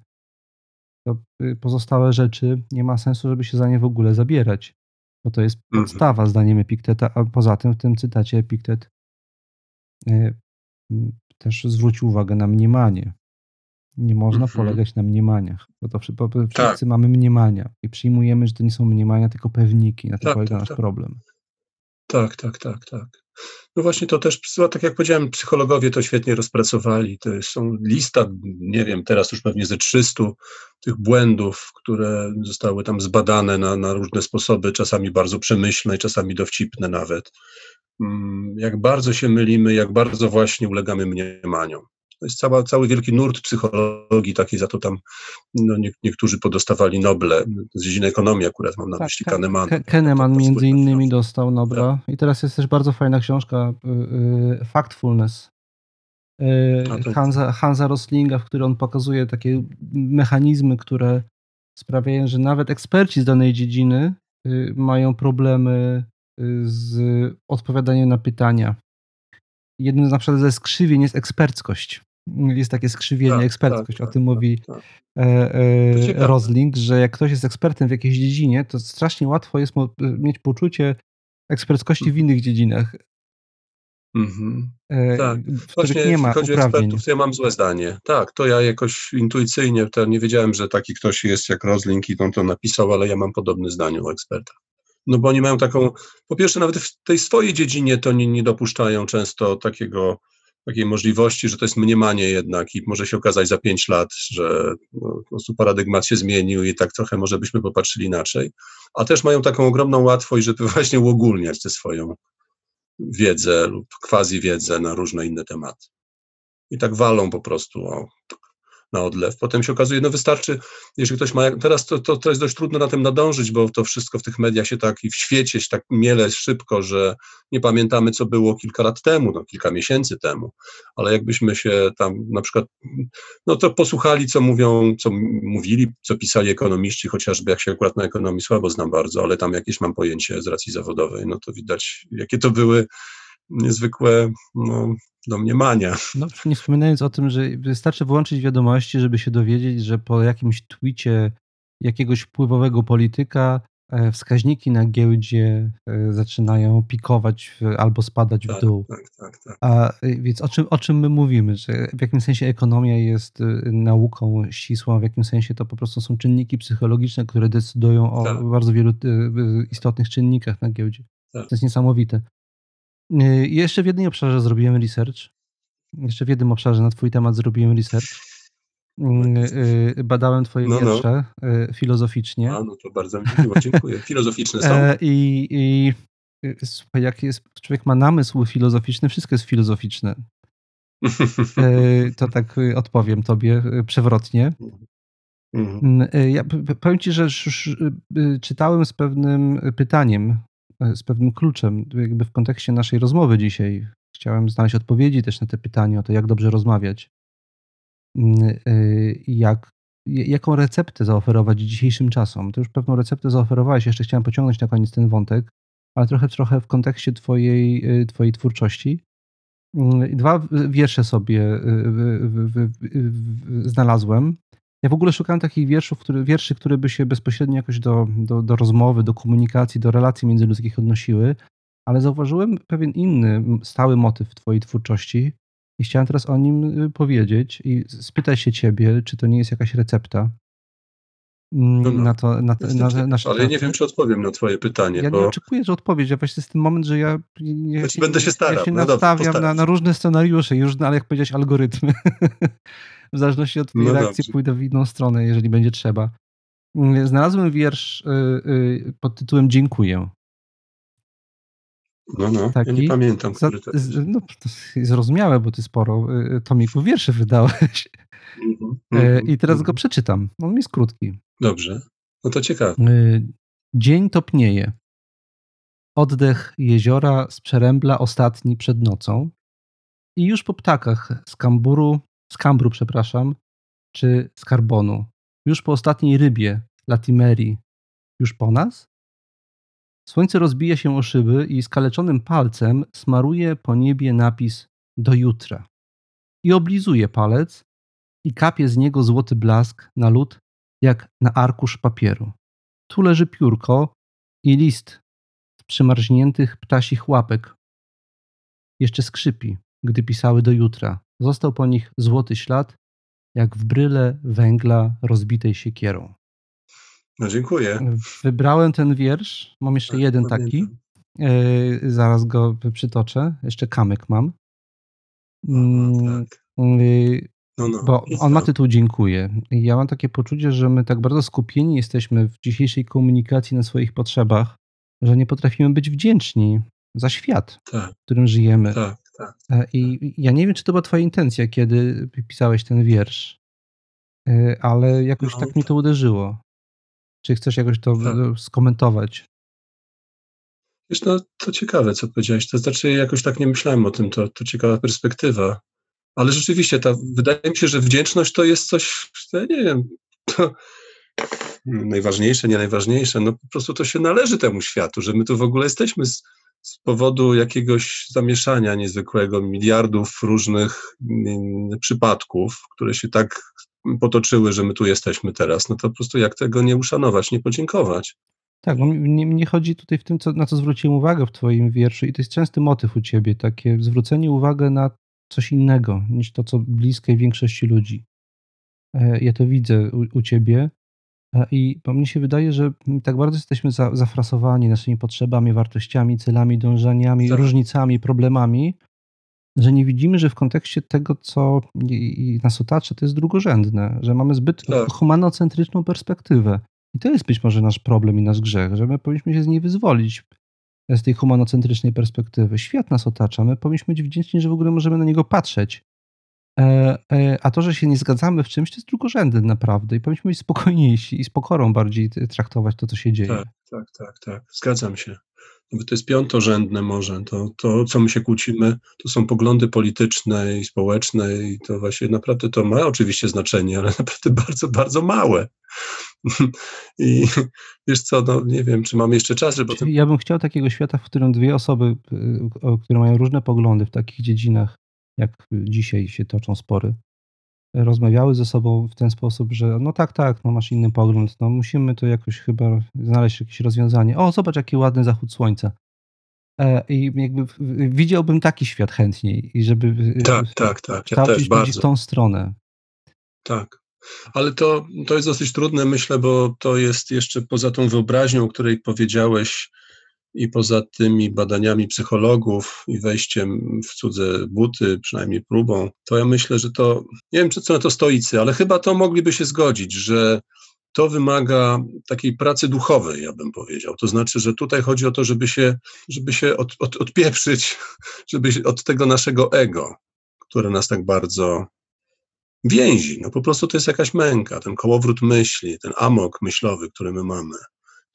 to y, pozostałe rzeczy nie ma sensu, żeby się za nie w ogóle zabierać, bo to jest Mhm. podstawa zdaniem Epikteta, a poza tym w tym cytacie Epiktet też zwrócił uwagę na mniemanie. Nie można Mhm. polegać na mniemaniach, bo to wszy- bo bo Tak. wszyscy mamy mniemania i przyjmujemy, że to nie są mniemania, tylko pewniki. Na tym Tak, polega tak, nasz tak. problem. Tak, tak, tak, tak. No właśnie to też, tak jak powiedziałem, psychologowie to świetnie rozpracowali. To są lista, nie wiem, teraz już pewnie ze 300 tych błędów, które zostały tam zbadane na, na różne sposoby, czasami bardzo przemyślne, czasami dowcipne nawet. Mm, Jak bardzo się mylimy, jak bardzo właśnie ulegamy mniemaniom. To jest cała, cały wielki nurt psychologii, taki za to tam no, nie, niektórzy podostawali Noble, z dziedziny ekonomii akurat mam na Tak, myśli. Ke- Kahneman To- to między innymi książka. dostał Nobla. I teraz jest też bardzo fajna książka y, y, Factfulness y, to- Hansa, Hansa Roslinga, w której on pokazuje takie mechanizmy, które sprawiają, że nawet eksperci z danej dziedziny mają problemy z odpowiadaniem na pytania. Jednym z na przykład ze skrzywień jest eksperckość. Jest takie skrzywienie, Tak, eksperckość. tak, o tym tak, mówi tak. e, To e, ciekawe. Rosling, że jak ktoś jest ekspertem w jakiejś dziedzinie, to strasznie łatwo jest mu e, mieć poczucie eksperckości w Mhm. innych dziedzinach, Mhm. e, Tak. Właśnie nie ma jeśli chodzi o uprawnień. ekspertów, to ja mam złe zdanie. Tak, to ja jakoś intuicyjnie to nie wiedziałem, że taki ktoś jest jak Rosling i on to napisał, ale ja mam podobne zdanie o ekspertach. No bo oni mają taką, po pierwsze nawet w tej swojej dziedzinie to nie, nie dopuszczają często takiego, takiej możliwości, że to jest mniemanie jednak i może się okazać za pięć lat, że no, po prostu paradygmat się zmienił i tak trochę może byśmy popatrzyli inaczej. A też mają taką ogromną łatwość, żeby właśnie uogólniać tę swoją wiedzę lub quasi wiedzę na różne inne tematy. I tak walą po prostu o, na odlew. Potem się okazuje, no wystarczy, jeżeli ktoś ma, teraz to, to, to jest dość trudno na tym nadążyć, bo to wszystko w tych mediach się tak i w świecie się tak miele szybko, że nie pamiętamy, co było kilka lat temu, no kilka miesięcy temu, ale jakbyśmy się tam na przykład, no to posłuchali, co mówią, co mówili, co pisali ekonomiści, chociażby jak się akurat na ekonomii słabo znam bardzo, ale tam jakieś mam pojęcie z racji zawodowej, no to widać, jakie to były niezwykłe no, domniemania. No, nie wspominając o tym, że wystarczy wyłączyć wiadomości, żeby się dowiedzieć, że po jakimś twicie jakiegoś wpływowego polityka E, wskaźniki na giełdzie e, zaczynają pikować albo spadać tak, w dół. Tak, tak, tak. A e, więc o czym, o czym my mówimy? Że w jakim sensie ekonomia jest nauką ścisłą, w jakim sensie to po prostu są czynniki psychologiczne, które decydują o tak. bardzo wielu istotnych czynnikach na giełdzie. Tak. To jest niesamowite. Jeszcze w jednym obszarze zrobiłem research. Jeszcze w jednym obszarze na Twój temat zrobiłem research. Mm, y, badałem twoje no, no. wiersze no. filozoficznie. A, no to bardzo mi miło, dziękuję. Filozoficzne są. E, I, i y, słuchaj, jak jest, człowiek ma namysł filozoficzny, wszystko jest filozoficzne. E, to tak odpowiem tobie przewrotnie. Mhm. Mm, ja powiem ci, że czytałem z pewnym pytaniem, z pewnym kluczem, jakby w kontekście naszej rozmowy dzisiaj. Chciałem znaleźć odpowiedzi też na te pytania o to, jak dobrze rozmawiać. Mm, y, jak, jaką receptę zaoferować dzisiejszym czasom. Ty już pewną receptę zaoferowałeś, jeszcze chciałem pociągnąć na koniec ten wątek, ale trochę, trochę w kontekście twojej, y, twojej twórczości. Mm, dwa wiersze sobie y, znalazłem. Ja w ogóle szukałem takich wierszów, które, wierszy, które by się bezpośrednio jakoś do, do, do rozmowy, do komunikacji, do relacji międzyludzkich odnosiły, ale zauważyłem pewien inny, stały motyw w twojej twórczości, i chciałem teraz o nim y, powiedzieć i spytać się ciebie, czy to nie jest jakaś recepta mm, no, no. na to. Na, na, na, na ale nie wiem, czy odpowiem na twoje pytanie. Ja bo... nie oczekuję, że odpowiedź. Ja właśnie jest ten moment, że ja, ja znaczy, będę się starał. Ja się no nastawiam dobrze, na, na, różne scenariusze, już, ale jak powiedziałeś, algorytmy. w zależności od twojej no reakcji dobrze. pójdę w inną stronę, jeżeli będzie trzeba. Mm, znalazłem wiersz y, y, pod tytułem Dziękuję. No, no, Taki, ja nie pamiętam, jest. No, zrozumiałe, bo ty sporo y, tomików wierszy wydałeś. Mm -hmm, I teraz go mhm. przeczytam. On jest krótki. Dobrze, no to ciekawe. Dzień topnieje. Oddech jeziora z przerębla ostatni przed nocą. I już po ptakach z kamburu, z kambru, przepraszam, czy z karbonu. Już po ostatniej rybie, latimerii. Już po nas? Słońce rozbija się o szyby i skaleczonym palcem smaruje po niebie napis do jutra. I oblizuje palec i kapie z niego złoty blask na lód, jak na arkusz papieru. Tu leży piórko i list z przymarzniętych ptasich łapek. Jeszcze skrzypi, gdy pisały do jutra. Został po nich złoty ślad, jak w bryle węgla rozbitej siekierą. No dziękuję. Wybrałem ten wiersz. Mam jeszcze tak, jeden taki. Yy, zaraz go przytoczę. Jeszcze kamyk mam. Yy, tak. Yy, no, no, bo on ma tytuł Dziękuję. Ja mam takie poczucie, że my tak bardzo skupieni jesteśmy w dzisiejszej komunikacji na swoich potrzebach, że nie potrafimy być wdzięczni za świat, tak. w którym żyjemy. Tak, tak, e, I ja nie wiem, czy to była Twoja intencja, kiedy pisałeś ten wiersz, e, ale jakoś no, tak mi to uderzyło. Czy chcesz jakoś to tak. skomentować? Wiesz, no to ciekawe, co powiedziałeś. To znaczy, jakoś tak nie myślałem o tym, to, to ciekawa perspektywa. Ale rzeczywiście, ta, wydaje mi się, że wdzięczność to jest coś, ja nie wiem, to najważniejsze, nie najważniejsze, no po prostu to się należy temu światu, że my tu w ogóle jesteśmy z, z powodu jakiegoś zamieszania niezwykłego, miliardów różnych mm, przypadków, które się tak potoczyły, że my tu jesteśmy teraz, no to po prostu jak tego nie uszanować, nie podziękować. Tak, bo mnie, chodzi tutaj w tym, co, na co zwróciłem uwagę w twoim wierszu i to jest częsty motyw u ciebie, takie zwrócenie uwagi na coś innego niż to, co bliskie większości ludzi. E, ja to widzę u, u ciebie i bo mnie się wydaje, że tak bardzo jesteśmy za, zafrasowani naszymi potrzebami, wartościami, celami, dążeniami, tak. różnicami, problemami, że nie widzimy, że w kontekście tego, co nas otacza, to jest drugorzędne, że mamy zbyt tak. humanocentryczną perspektywę. I to jest być może nasz problem i nasz grzech, że my powinniśmy się z niej wyzwolić z tej humanocentrycznej perspektywy. Świat nas otacza, my powinniśmy być wdzięczni, że w ogóle możemy na niego patrzeć. E, e, a to, że się nie zgadzamy w czymś, to jest drugorzędne naprawdę i powinniśmy być spokojniejsi i z pokorą bardziej traktować to, co się dzieje. Tak, tak, tak, tak. Zgadzam się. To jest piątorzędne może. To, to, co my się kłócimy, to są poglądy polityczne i społeczne i to właśnie naprawdę to ma oczywiście znaczenie, ale naprawdę bardzo, bardzo małe. I wiesz co, no nie wiem, czy mamy jeszcze czas, żeby... Ja bym chciał takiego świata, w którym dwie osoby, y, które mają różne poglądy w takich dziedzinach, jak dzisiaj się toczą spory, rozmawiały ze sobą w ten sposób, że no tak, tak, no masz inny pogląd, no musimy to jakoś chyba znaleźć jakieś rozwiązanie. O, zobacz, jaki ładny zachód słońca. E, I jakby widziałbym taki świat chętniej i żeby tak, tak, tak. Ja też bardzo. w tą stronę. Tak. Ale to, to jest dosyć trudne, myślę, bo to jest jeszcze poza tą wyobraźnią, o której powiedziałeś, i poza tymi badaniami psychologów i wejściem w cudze buty, przynajmniej próbą, to ja myślę, że to, nie wiem, co na to stoicy, ale chyba to mogliby się zgodzić, że to wymaga takiej pracy duchowej, ja bym powiedział. To znaczy, że tutaj chodzi o to, żeby się, żeby się od, od, odpieprzyć żeby się, od tego naszego ego, które nas tak bardzo więzi. No po prostu to jest jakaś męka, ten kołowrót myśli, ten amok myślowy, który my mamy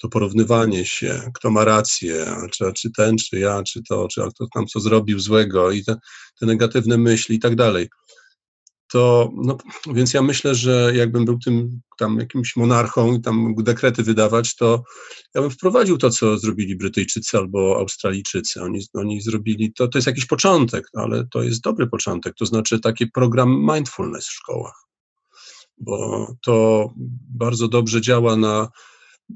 to porównywanie się, kto ma rację, czy, czy ten, czy ja, czy to, czy kto tam co zrobił złego i te, te negatywne myśli i tak dalej. To, no, więc ja myślę, że jakbym był tym tam jakimś monarchą i tam dekrety wydawać, to ja bym wprowadził to, co zrobili Brytyjczycy albo Australijczycy. Oni, oni zrobili, to, to jest jakiś początek, ale to jest dobry początek, to znaczy taki program mindfulness w szkołach, bo to bardzo dobrze działa na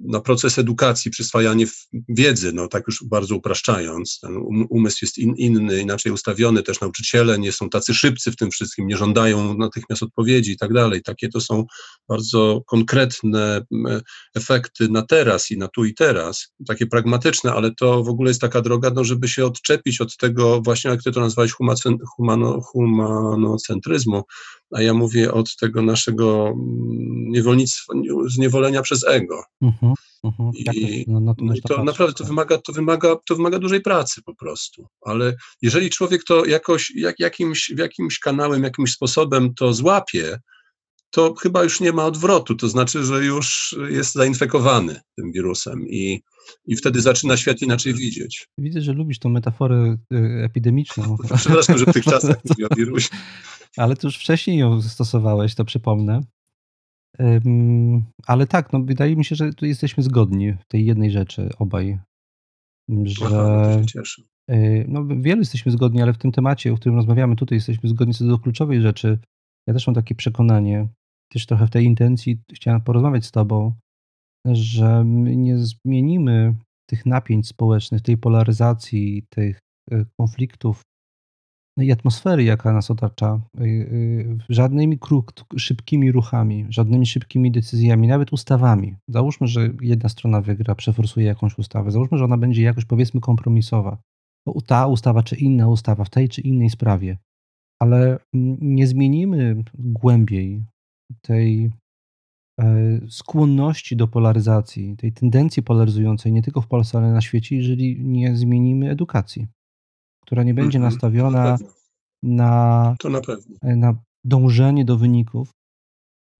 na proces edukacji, przyswajanie wiedzy, no tak już bardzo upraszczając. Ten um, umysł jest in, inny, inaczej ustawiony, też nauczyciele nie są tacy szybcy w tym wszystkim, nie żądają natychmiast odpowiedzi i tak dalej. Takie to są bardzo konkretne efekty na teraz i na tu i teraz, takie pragmatyczne, ale to w ogóle jest taka droga, no, żeby się odczepić od tego właśnie, jak ty to nazwałeś, humano, humanocentryzmu, a ja mówię od tego naszego niewolnictwa, zniewolenia przez ego. Uh-huh. I, no, no to, no i to naprawdę to tak. wymaga, to, wymaga, to wymaga dużej pracy po prostu. Ale jeżeli człowiek to jakoś, jak, jakimś, jakimś kanałem, jakimś sposobem to złapie, to chyba już nie ma odwrotu, to znaczy, że już jest zainfekowany tym wirusem i, i wtedy zaczyna świat inaczej widzieć. Widzę, że lubisz tą metaforę y, epidemiczną. Przepraszam, że w tych czasach mówię o wirusie. Ale ty już wcześniej ją stosowałeś, to przypomnę. Ale tak, no wydaje mi się, że tu jesteśmy zgodni w tej jednej rzeczy obaj. Że Aha, y, no, wielu jesteśmy zgodni, ale w tym temacie, o którym rozmawiamy tutaj, jesteśmy zgodni co do kluczowej rzeczy. Ja też mam takie przekonanie, też trochę w tej intencji chciałem porozmawiać z Tobą, że my nie zmienimy tych napięć społecznych, tej polaryzacji, tych y, konfliktów i atmosfery, jaka nas otacza, y, y, żadnymi szybkimi ruchami, żadnymi szybkimi decyzjami, nawet ustawami. Załóżmy, że jedna strona wygra, przeforsuje jakąś ustawę. Załóżmy, że ona będzie jakoś powiedzmy kompromisowa. Ta ustawa czy inna ustawa w tej czy innej sprawie. Ale nie zmienimy głębiej tej e, skłonności do polaryzacji, tej tendencji polaryzującej nie tylko w Polsce, ale na świecie, jeżeli nie zmienimy edukacji która nie będzie mhm. nastawiona na, na, e, na dążenie do wyników,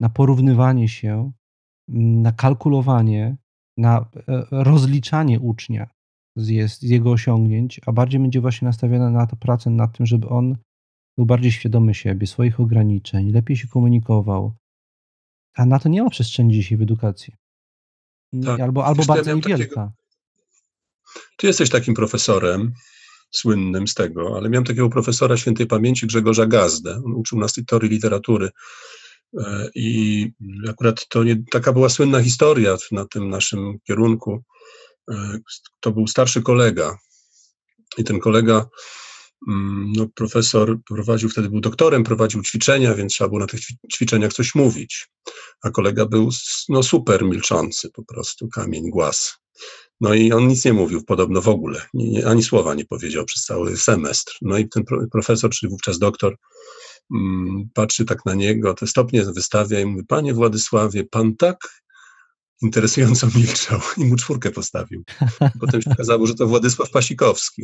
na porównywanie się, na kalkulowanie, na e, rozliczanie ucznia z, z jego osiągnięć, a bardziej będzie właśnie nastawiona na tę pracę nad tym, żeby on był bardziej świadomy siebie, swoich ograniczeń, lepiej się komunikował. A na to nie ma przestrzeni dzisiaj w edukacji. Tak. Albo, albo bardzo niewielka. Takiego... Ty jesteś takim profesorem, słynnym z tego, ale miałem takiego profesora świętej pamięci Grzegorza Gazdę. On uczył nas teorii literatury. E, I akurat to nie, taka była słynna historia na tym naszym kierunku. E, to był starszy kolega. I ten kolega, mm, no, profesor prowadził, wtedy był doktorem, prowadził ćwiczenia, więc trzeba było na tych ćwiczeniach coś mówić. A kolega był no, super milczący, po prostu kamień, głaz. No i on nic nie mówił podobno w ogóle, ani słowa nie powiedział przez cały semestr. No i ten profesor, czyli wówczas doktor, mm, patrzy tak na niego, te stopnie wystawia i mówi, panie Władysławie, pan tak interesująco milczał i mu czwórkę postawił. Potem się okazało, że to Władysław Pasikowski.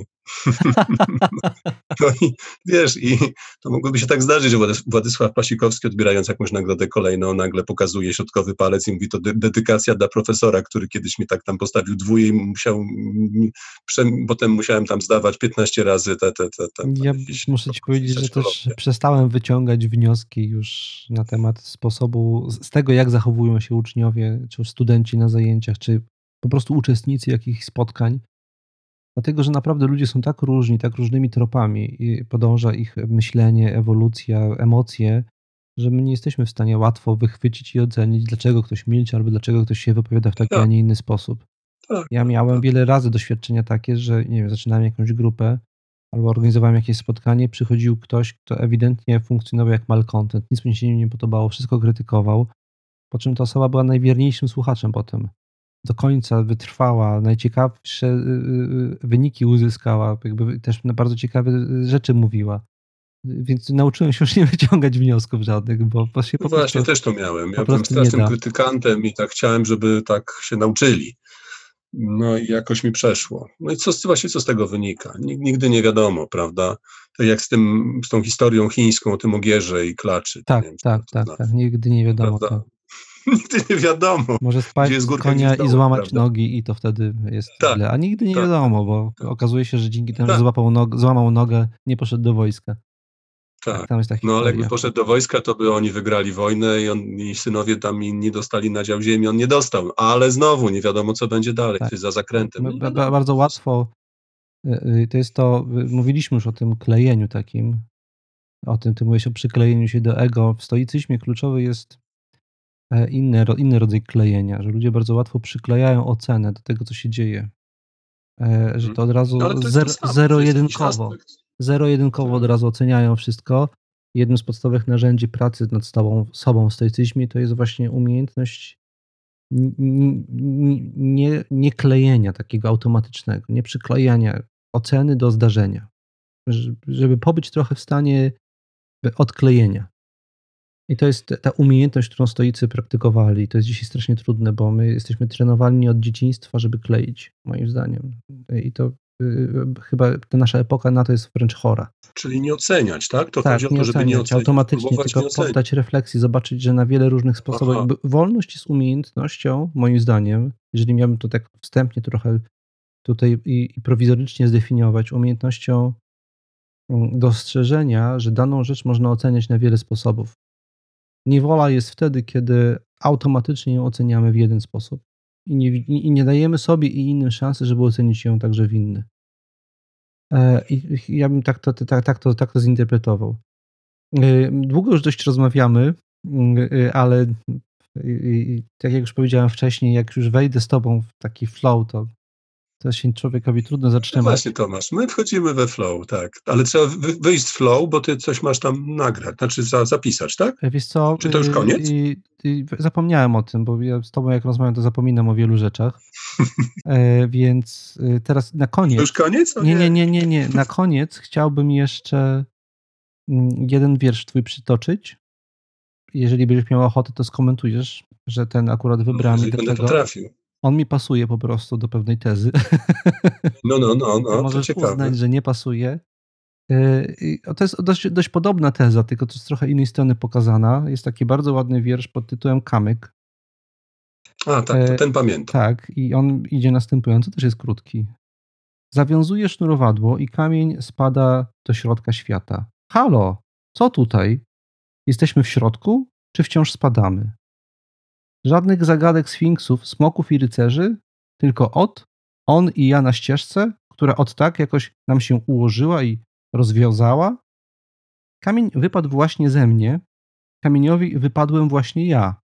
no i wiesz, i to mogłoby się tak zdarzyć, że Władysław Pasikowski odbierając jakąś nagrodę kolejną nagle pokazuje środkowy palec i mówi to dedykacja dla profesora, który kiedyś mi tak tam postawił dwóje i musiał, potem musiałem tam zdawać 15 razy te, te, te, te Ja muszę ci powiedzieć, że też przestałem wyciągać wnioski już na temat sposobu, z tego jak zachowują się uczniowie, czy studenci na zajęciach, czy po prostu uczestnicy jakichś spotkań. Dlatego, że naprawdę ludzie są tak różni, tak różnymi tropami i podąża ich myślenie, ewolucja, emocje, że my nie jesteśmy w stanie łatwo wychwycić i ocenić, dlaczego ktoś milczy albo dlaczego ktoś się wypowiada w taki, tak. a nie inny sposób. Tak, ja miałem tak. wiele razy doświadczenia takie, że nie wiem, zaczynałem jakąś grupę albo organizowałem jakieś spotkanie, przychodził ktoś, kto ewidentnie funkcjonował jak malcontent, nic mi się nie podobało, wszystko krytykował, po czym ta osoba była najwierniejszym słuchaczem potem. Do końca wytrwała, najciekawsze y, y, y, wyniki uzyskała, jakby też bardzo ciekawe rzeczy mówiła. Więc nauczyłem się już nie wyciągać wniosków żadnych, bo się po no Właśnie, prostu, też to miałem. Ja byłem strasznym krytykantem i tak chciałem, żeby tak się nauczyli. No i jakoś mi przeszło. No i co, właśnie co z tego wynika? Nigdy nie wiadomo, prawda? Tak jak z, tym, z tą historią chińską o tym ogierze i klaczy. Tak, wiem, tak, tak, tak, nigdy nie wiadomo. Tak. nigdy nie wiadomo. Może spać z konia i złamać prawda? nogi i to wtedy jest tak, źle. A nigdy nie tak, wiadomo, bo tak. okazuje się, że dzięki temu, że tak. złapał nog, złamał nogę, nie poszedł do wojska. Tak, jest no historia. ale jakby poszedł do wojska, to by oni wygrali wojnę i, on, i synowie tam inni dostali na dział ziemi, on nie dostał. Ale znowu nie wiadomo, co będzie dalej, tak. za zakrętem. Ba, ba, bardzo łatwo, y, y, to jest to, mówiliśmy już o tym klejeniu takim, o tym, ty mówisz o przyklejeniu się do ego. W stoicyzmie kluczowy jest inny, inny rodzaj klejenia, że ludzie bardzo łatwo przyklejają ocenę do tego, co się dzieje. E, że to od razu no, zero-jedynkowo. Zero-jedynkowo od razu oceniają wszystko. Jednym z podstawowych narzędzi pracy nad sobą, sobą w stoicyzmie to jest właśnie umiejętność nie, nie klejenia takiego automatycznego, nie przyklejania oceny do zdarzenia. Żeby pobyć trochę w stanie odklejenia. I to jest ta umiejętność, którą stoicy praktykowali. To jest dzisiaj strasznie trudne, bo my jesteśmy trenowani od dzieciństwa, żeby kleić, moim zdaniem. I to y, chyba ta nasza epoka na to jest wręcz chora. Czyli nie oceniać, tak? To tak, chodzi o to, żeby nie oceniać. Automatycznie, tylko poddać refleksji, zobaczyć, że na wiele różnych sposobów. Wolność jest umiejętnością, moim zdaniem, jeżeli miałbym to tak wstępnie trochę tutaj i, i prowizorycznie zdefiniować, umiejętnością mm, dostrzeżenia, że daną rzecz można oceniać na wiele sposobów. Niewola jest wtedy, kiedy automatycznie ją oceniamy w jeden sposób i nie, i nie dajemy sobie i innym szansy, żeby ocenić ją także w inny. E, I ja bym tak to, tak, tak, to, tak to zinterpretował. E, długo już dość rozmawiamy, e, ale tak jak już powiedziałem wcześniej, jak już wejdę z tobą w taki flow, to to się człowiekowi trudno no zatrzymać. No właśnie, Tomasz, my wchodzimy we flow, tak. Ale trzeba wyjść z flow, bo ty coś masz tam nagrać, znaczy za, zapisać, tak? Wiesz co? Czy to już y, koniec? I, i zapomniałem o tym, bo ja z tobą jak rozmawiam, to zapominam o wielu rzeczach. e, więc y, teraz na koniec... To już koniec? nie, nie, nie, nie, nie. Na koniec chciałbym jeszcze mm, jeden wiersz twój przytoczyć. Jeżeli będziesz miał ochotę, to skomentujesz, że ten akurat wybrałem. No, będę tego. potrafił on mi pasuje po prostu do pewnej tezy. No, no, no, no to możesz ciekawe. uznać, że nie pasuje. E, to jest dość, dość podobna teza, tylko to z trochę innej strony pokazana. Jest taki bardzo ładny wiersz pod tytułem Kamyk. A, tak, to e, ten pamiętam. Tak, i on idzie następująco, też jest krótki. Zawiązuje sznurowadło i kamień spada do środka świata. Halo, co tutaj? Jesteśmy w środku, czy wciąż spadamy? Żadnych zagadek sfinksów, smoków i rycerzy, tylko od, on i ja na ścieżce, która od tak jakoś nam się ułożyła i rozwiązała. Kamień wypadł właśnie ze mnie, kamieniowi wypadłem właśnie ja.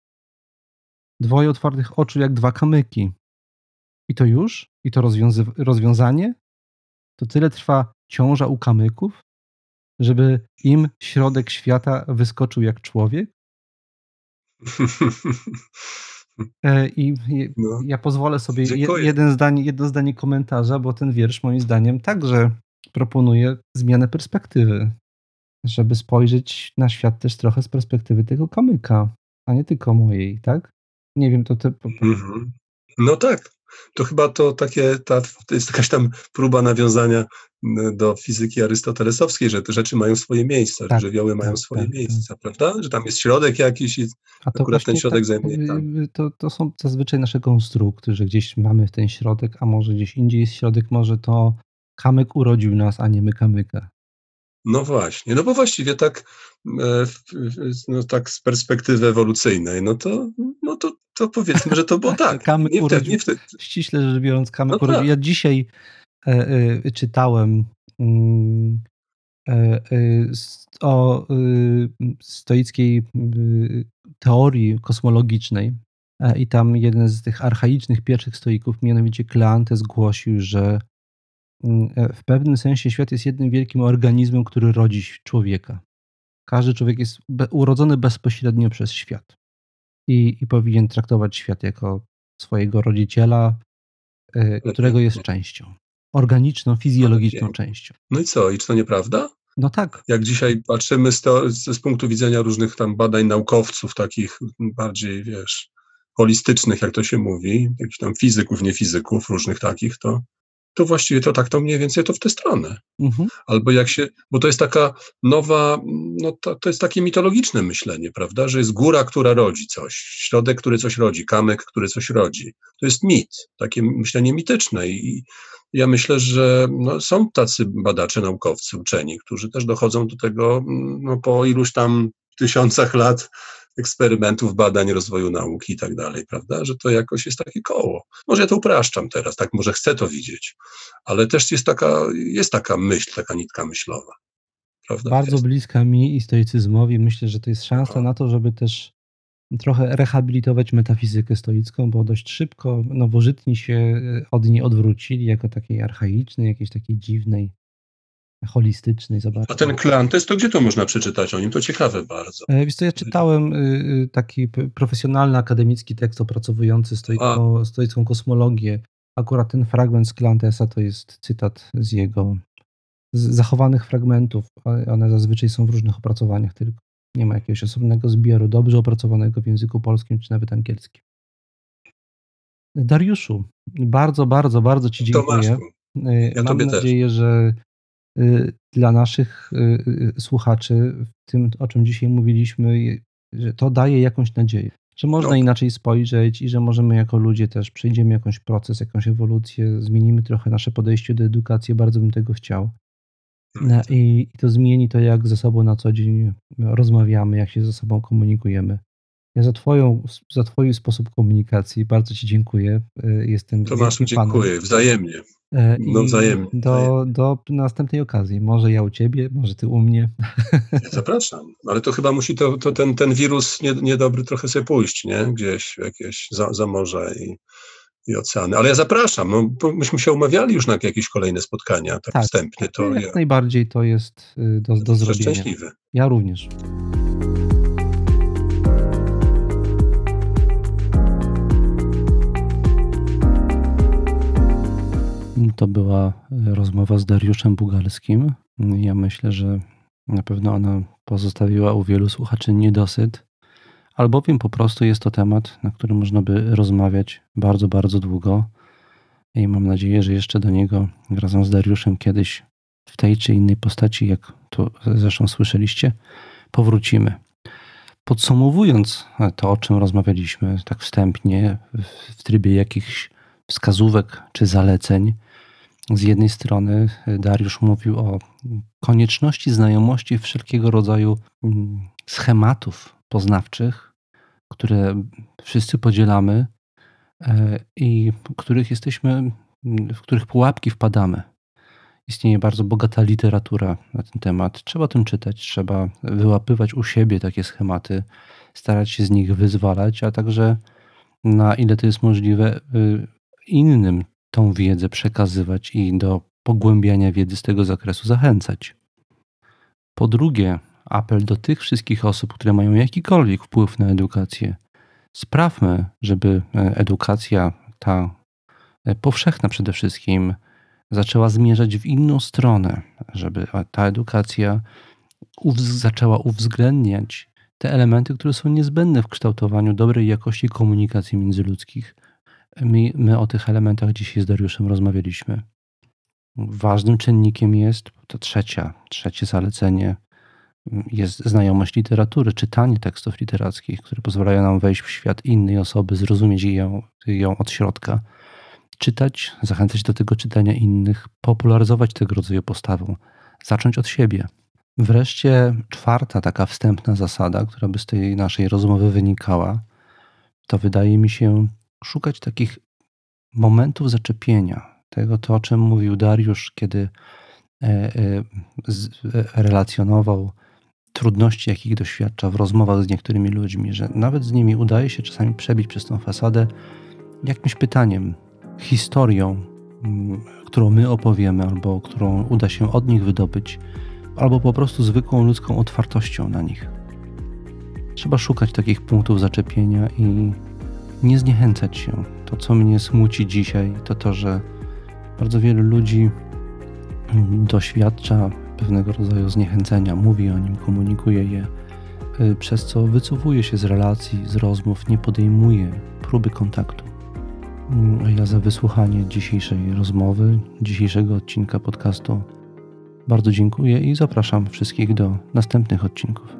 Dwoje otwartych oczu jak dwa kamyki. I to już? I to rozwiązanie? To tyle trwa ciąża u kamyków, żeby im środek świata wyskoczył jak człowiek? E, I no. ja pozwolę sobie jeden zdań, jedno zdanie komentarza, bo ten wiersz moim zdaniem także proponuje zmianę perspektywy, żeby spojrzeć na świat też trochę z perspektywy tego kamyka, a nie tylko mojej, tak? Nie wiem, to te... Mhm. No tak, to chyba to takie, ta, to jest jakaś tam próba nawiązania do fizyki arystotelesowskiej, że te rzeczy mają swoje miejsca, tak, że żywioły mają tak, swoje tak, tak. miejsca, prawda? Że tam jest środek jakiś i A to akurat ten środek tak, zajmuje tam. Y, to, to są zazwyczaj nasze konstrukty, że gdzieś mamy ten środek, a może gdzieś indziej jest środek, może to kamyk urodził nas, a nie my kamyka. No właśnie, no bo właściwie tak, e, no tak z perspektywy ewolucyjnej, no to, no to, to powiedzmy, że to było tak. kamyk nie wtedy, nie wtedy. Ściśle rzecz biorąc, kamyk no urodził. Tak. Ja dzisiaj e, e, czytałem mm, e, o e, stoickiej teorii kosmologicznej i tam jeden z tych archaicznych pierwszych stoików, mianowicie Kleantes, zgłosił, że w pewnym sensie świat jest jednym wielkim organizmem, który rodzi człowieka. Każdy człowiek jest urodzony bezpośrednio przez świat i, i powinien traktować świat jako swojego rodziciela, e, którego jest częścią. Organiczną, fizjologiczną częścią. No i co? I czy to nieprawda? No tak. Jak dzisiaj patrzymy z, to, z punktu widzenia różnych tam badań naukowców, takich bardziej, wiesz, holistycznych, jak to się mówi, jakichś tam fizyków, nie fizyków, różnych takich, to to właściwie to tak to mniej więcej to w tę stronę. Mhm. Albo jak się, bo to jest taka nowa, no to, to jest takie mitologiczne myślenie, prawda, że jest góra, która rodzi coś, środek, który coś rodzi, kamyk, który coś rodzi. To jest mit, takie myślenie mityczne i ja myślę, że no, są tacy badacze, naukowcy, uczeni, którzy też dochodzą do tego no, po iluś tam tysiącach lat eksperymentów, badań, rozwoju nauki i tak dalej, prawda? Że to jakoś jest takie koło. Może ja to upraszczam teraz, tak, może chcę to widzieć, ale też jest taka, jest taka myśl, taka nitka myślowa. Prawda? Bardzo jest. bliska mi i stoicyzmowi. Myślę, że to jest szansa na to, żeby też trochę rehabilitować metafizykę stoicką, bo dość szybko nowożytni się od niej odwrócili jako takiej archaicznej, jakiejś takiej dziwnej holistycznej. Zobacz. A ten Klantes, to gdzie to można przeczytać o nim? To ciekawe bardzo. E, wiesz co, ja czytałem y, y, taki profesjonalny, akademicki tekst opracowujący stoicką, stoicką kosmologię. Akurat ten fragment z Klantesa to jest cytat z jego z zachowanych fragmentów. One zazwyczaj są w różnych opracowaniach tylko. Nie ma jakiegoś osobnego zbioru dobrze opracowanego w języku polskim czy nawet angielskim. Dariuszu, bardzo, bardzo, bardzo Ci dziękuję. Ja Mam nadzieję, też. że Y, dla naszych y, y, słuchaczy w tym, o czym dzisiaj mówiliśmy, że to daje jakąś nadzieję, że można inaczej spojrzeć i że możemy jako ludzie też przejdziemy jakiś proces, jakąś ewolucję, zmienimy trochę nasze podejście do edukacji. Bardzo bym tego chciał. No I, I to zmieni to, jak ze sobą na co dzień rozmawiamy, jak się ze sobą komunikujemy. Ja za, twoją, za Twój sposób komunikacji bardzo Ci dziękuję. Jestem Tomaszu, dziękuję, fanem. wzajemnie. E, no wzajemnie. Do, do następnej okazji. Może ja u ciebie, może ty u mnie. Zapraszam, ale to chyba musi to, to ten, ten wirus nie, niedobry trochę sobie pójść, nie? Gdzieś jakieś za, za morze i, i oceany. Ale ja zapraszam, no, myśmy się umawiali już na jakieś kolejne spotkania, tak, tak wstępnie. To jak ja, najbardziej to jest y, do, do zrobienia. Szczęśliwy. Ja również. To była e, rozmowa z Dariuszem Bugalskim. Ja myślę, że na pewno ona pozostawiła u wielu słuchaczy niedosyt, albowiem po prostu jest to temat, na którym można by rozmawiać bardzo, bardzo długo. I mam nadzieję, że jeszcze do niego razem z Dariuszem kiedyś w tej czy innej postaci, jak to zresztą słyszeliście, powrócimy. Podsumowując to, o czym rozmawialiśmy tak wstępnie, w trybie jakichś wskazówek czy zaleceń, z jednej strony e, Dariusz mówił o konieczności znajomości wszelkiego rodzaju mm, schematów poznawczych, które wszyscy podzielamy e, i których jesteśmy, mm, w których pułapki wpadamy. Istnieje bardzo bogata literatura na ten temat. Trzeba tym czytać, trzeba wyłapywać u siebie takie schematy, starać się z nich wyzwalać, a także na ile to jest możliwe, y, innym tą wiedzę przekazywać i do pogłębiania wiedzy z tego zakresu zachęcać. Po drugie, apel do tych wszystkich osób, które mają jakikolwiek wpływ na edukację. Sprawmy, żeby e, edukacja, ta e, powszechna przede wszystkim, zaczęła zmierzać w inną stronę, żeby ta edukacja zaczęła uwzględniać te elementy, które są niezbędne w kształtowaniu dobrej jakości komunikacji międzyludzkich. My, my o tych elementach dzisiaj z Dariuszem rozmawialiśmy. Ważnym czynnikiem jest to trzecia, trzecie zalecenie jest znajomość literatury, czytanie tekstów literackich, które pozwalają nam wejść w świat innej osoby, zrozumieć ją, ją od środka. Czytać, zachęcać do tego czytania innych, popularyzować tego rodzaju postawę, zacząć od siebie. Wreszcie czwarta taka wstępna zasada, która by z tej naszej rozmowy wynikała, to wydaje mi się szukać takich momentów zaczepienia. Tego, to o czym mówił Dariusz, kiedy e, e, e, relacjonował trudności, jakich doświadcza w rozmowach z niektórymi ludźmi, że nawet z nimi udaje się czasami przebić przez tą fasadę jakimś pytaniem, historią, mm, którą my opowiemy, albo którą uda się od nich wydobyć, albo po prostu zwykłą ludzką otwartością na nich. Trzeba szukać takich punktów zaczepienia i nie zniechęcać się. To, co mnie smuci dzisiaj, to to, że bardzo wielu ludzi doświadcza pewnego rodzaju zniechęcenia, mówi o nim, komunikuje je, y, przez co wycofuje się z relacji, z rozmów, nie podejmuje próby kontaktu. Mm, ja za wysłuchanie dzisiejszej rozmowy, dzisiejszego odcinka podcastu bardzo dziękuję i zapraszam wszystkich do następnych odcinków.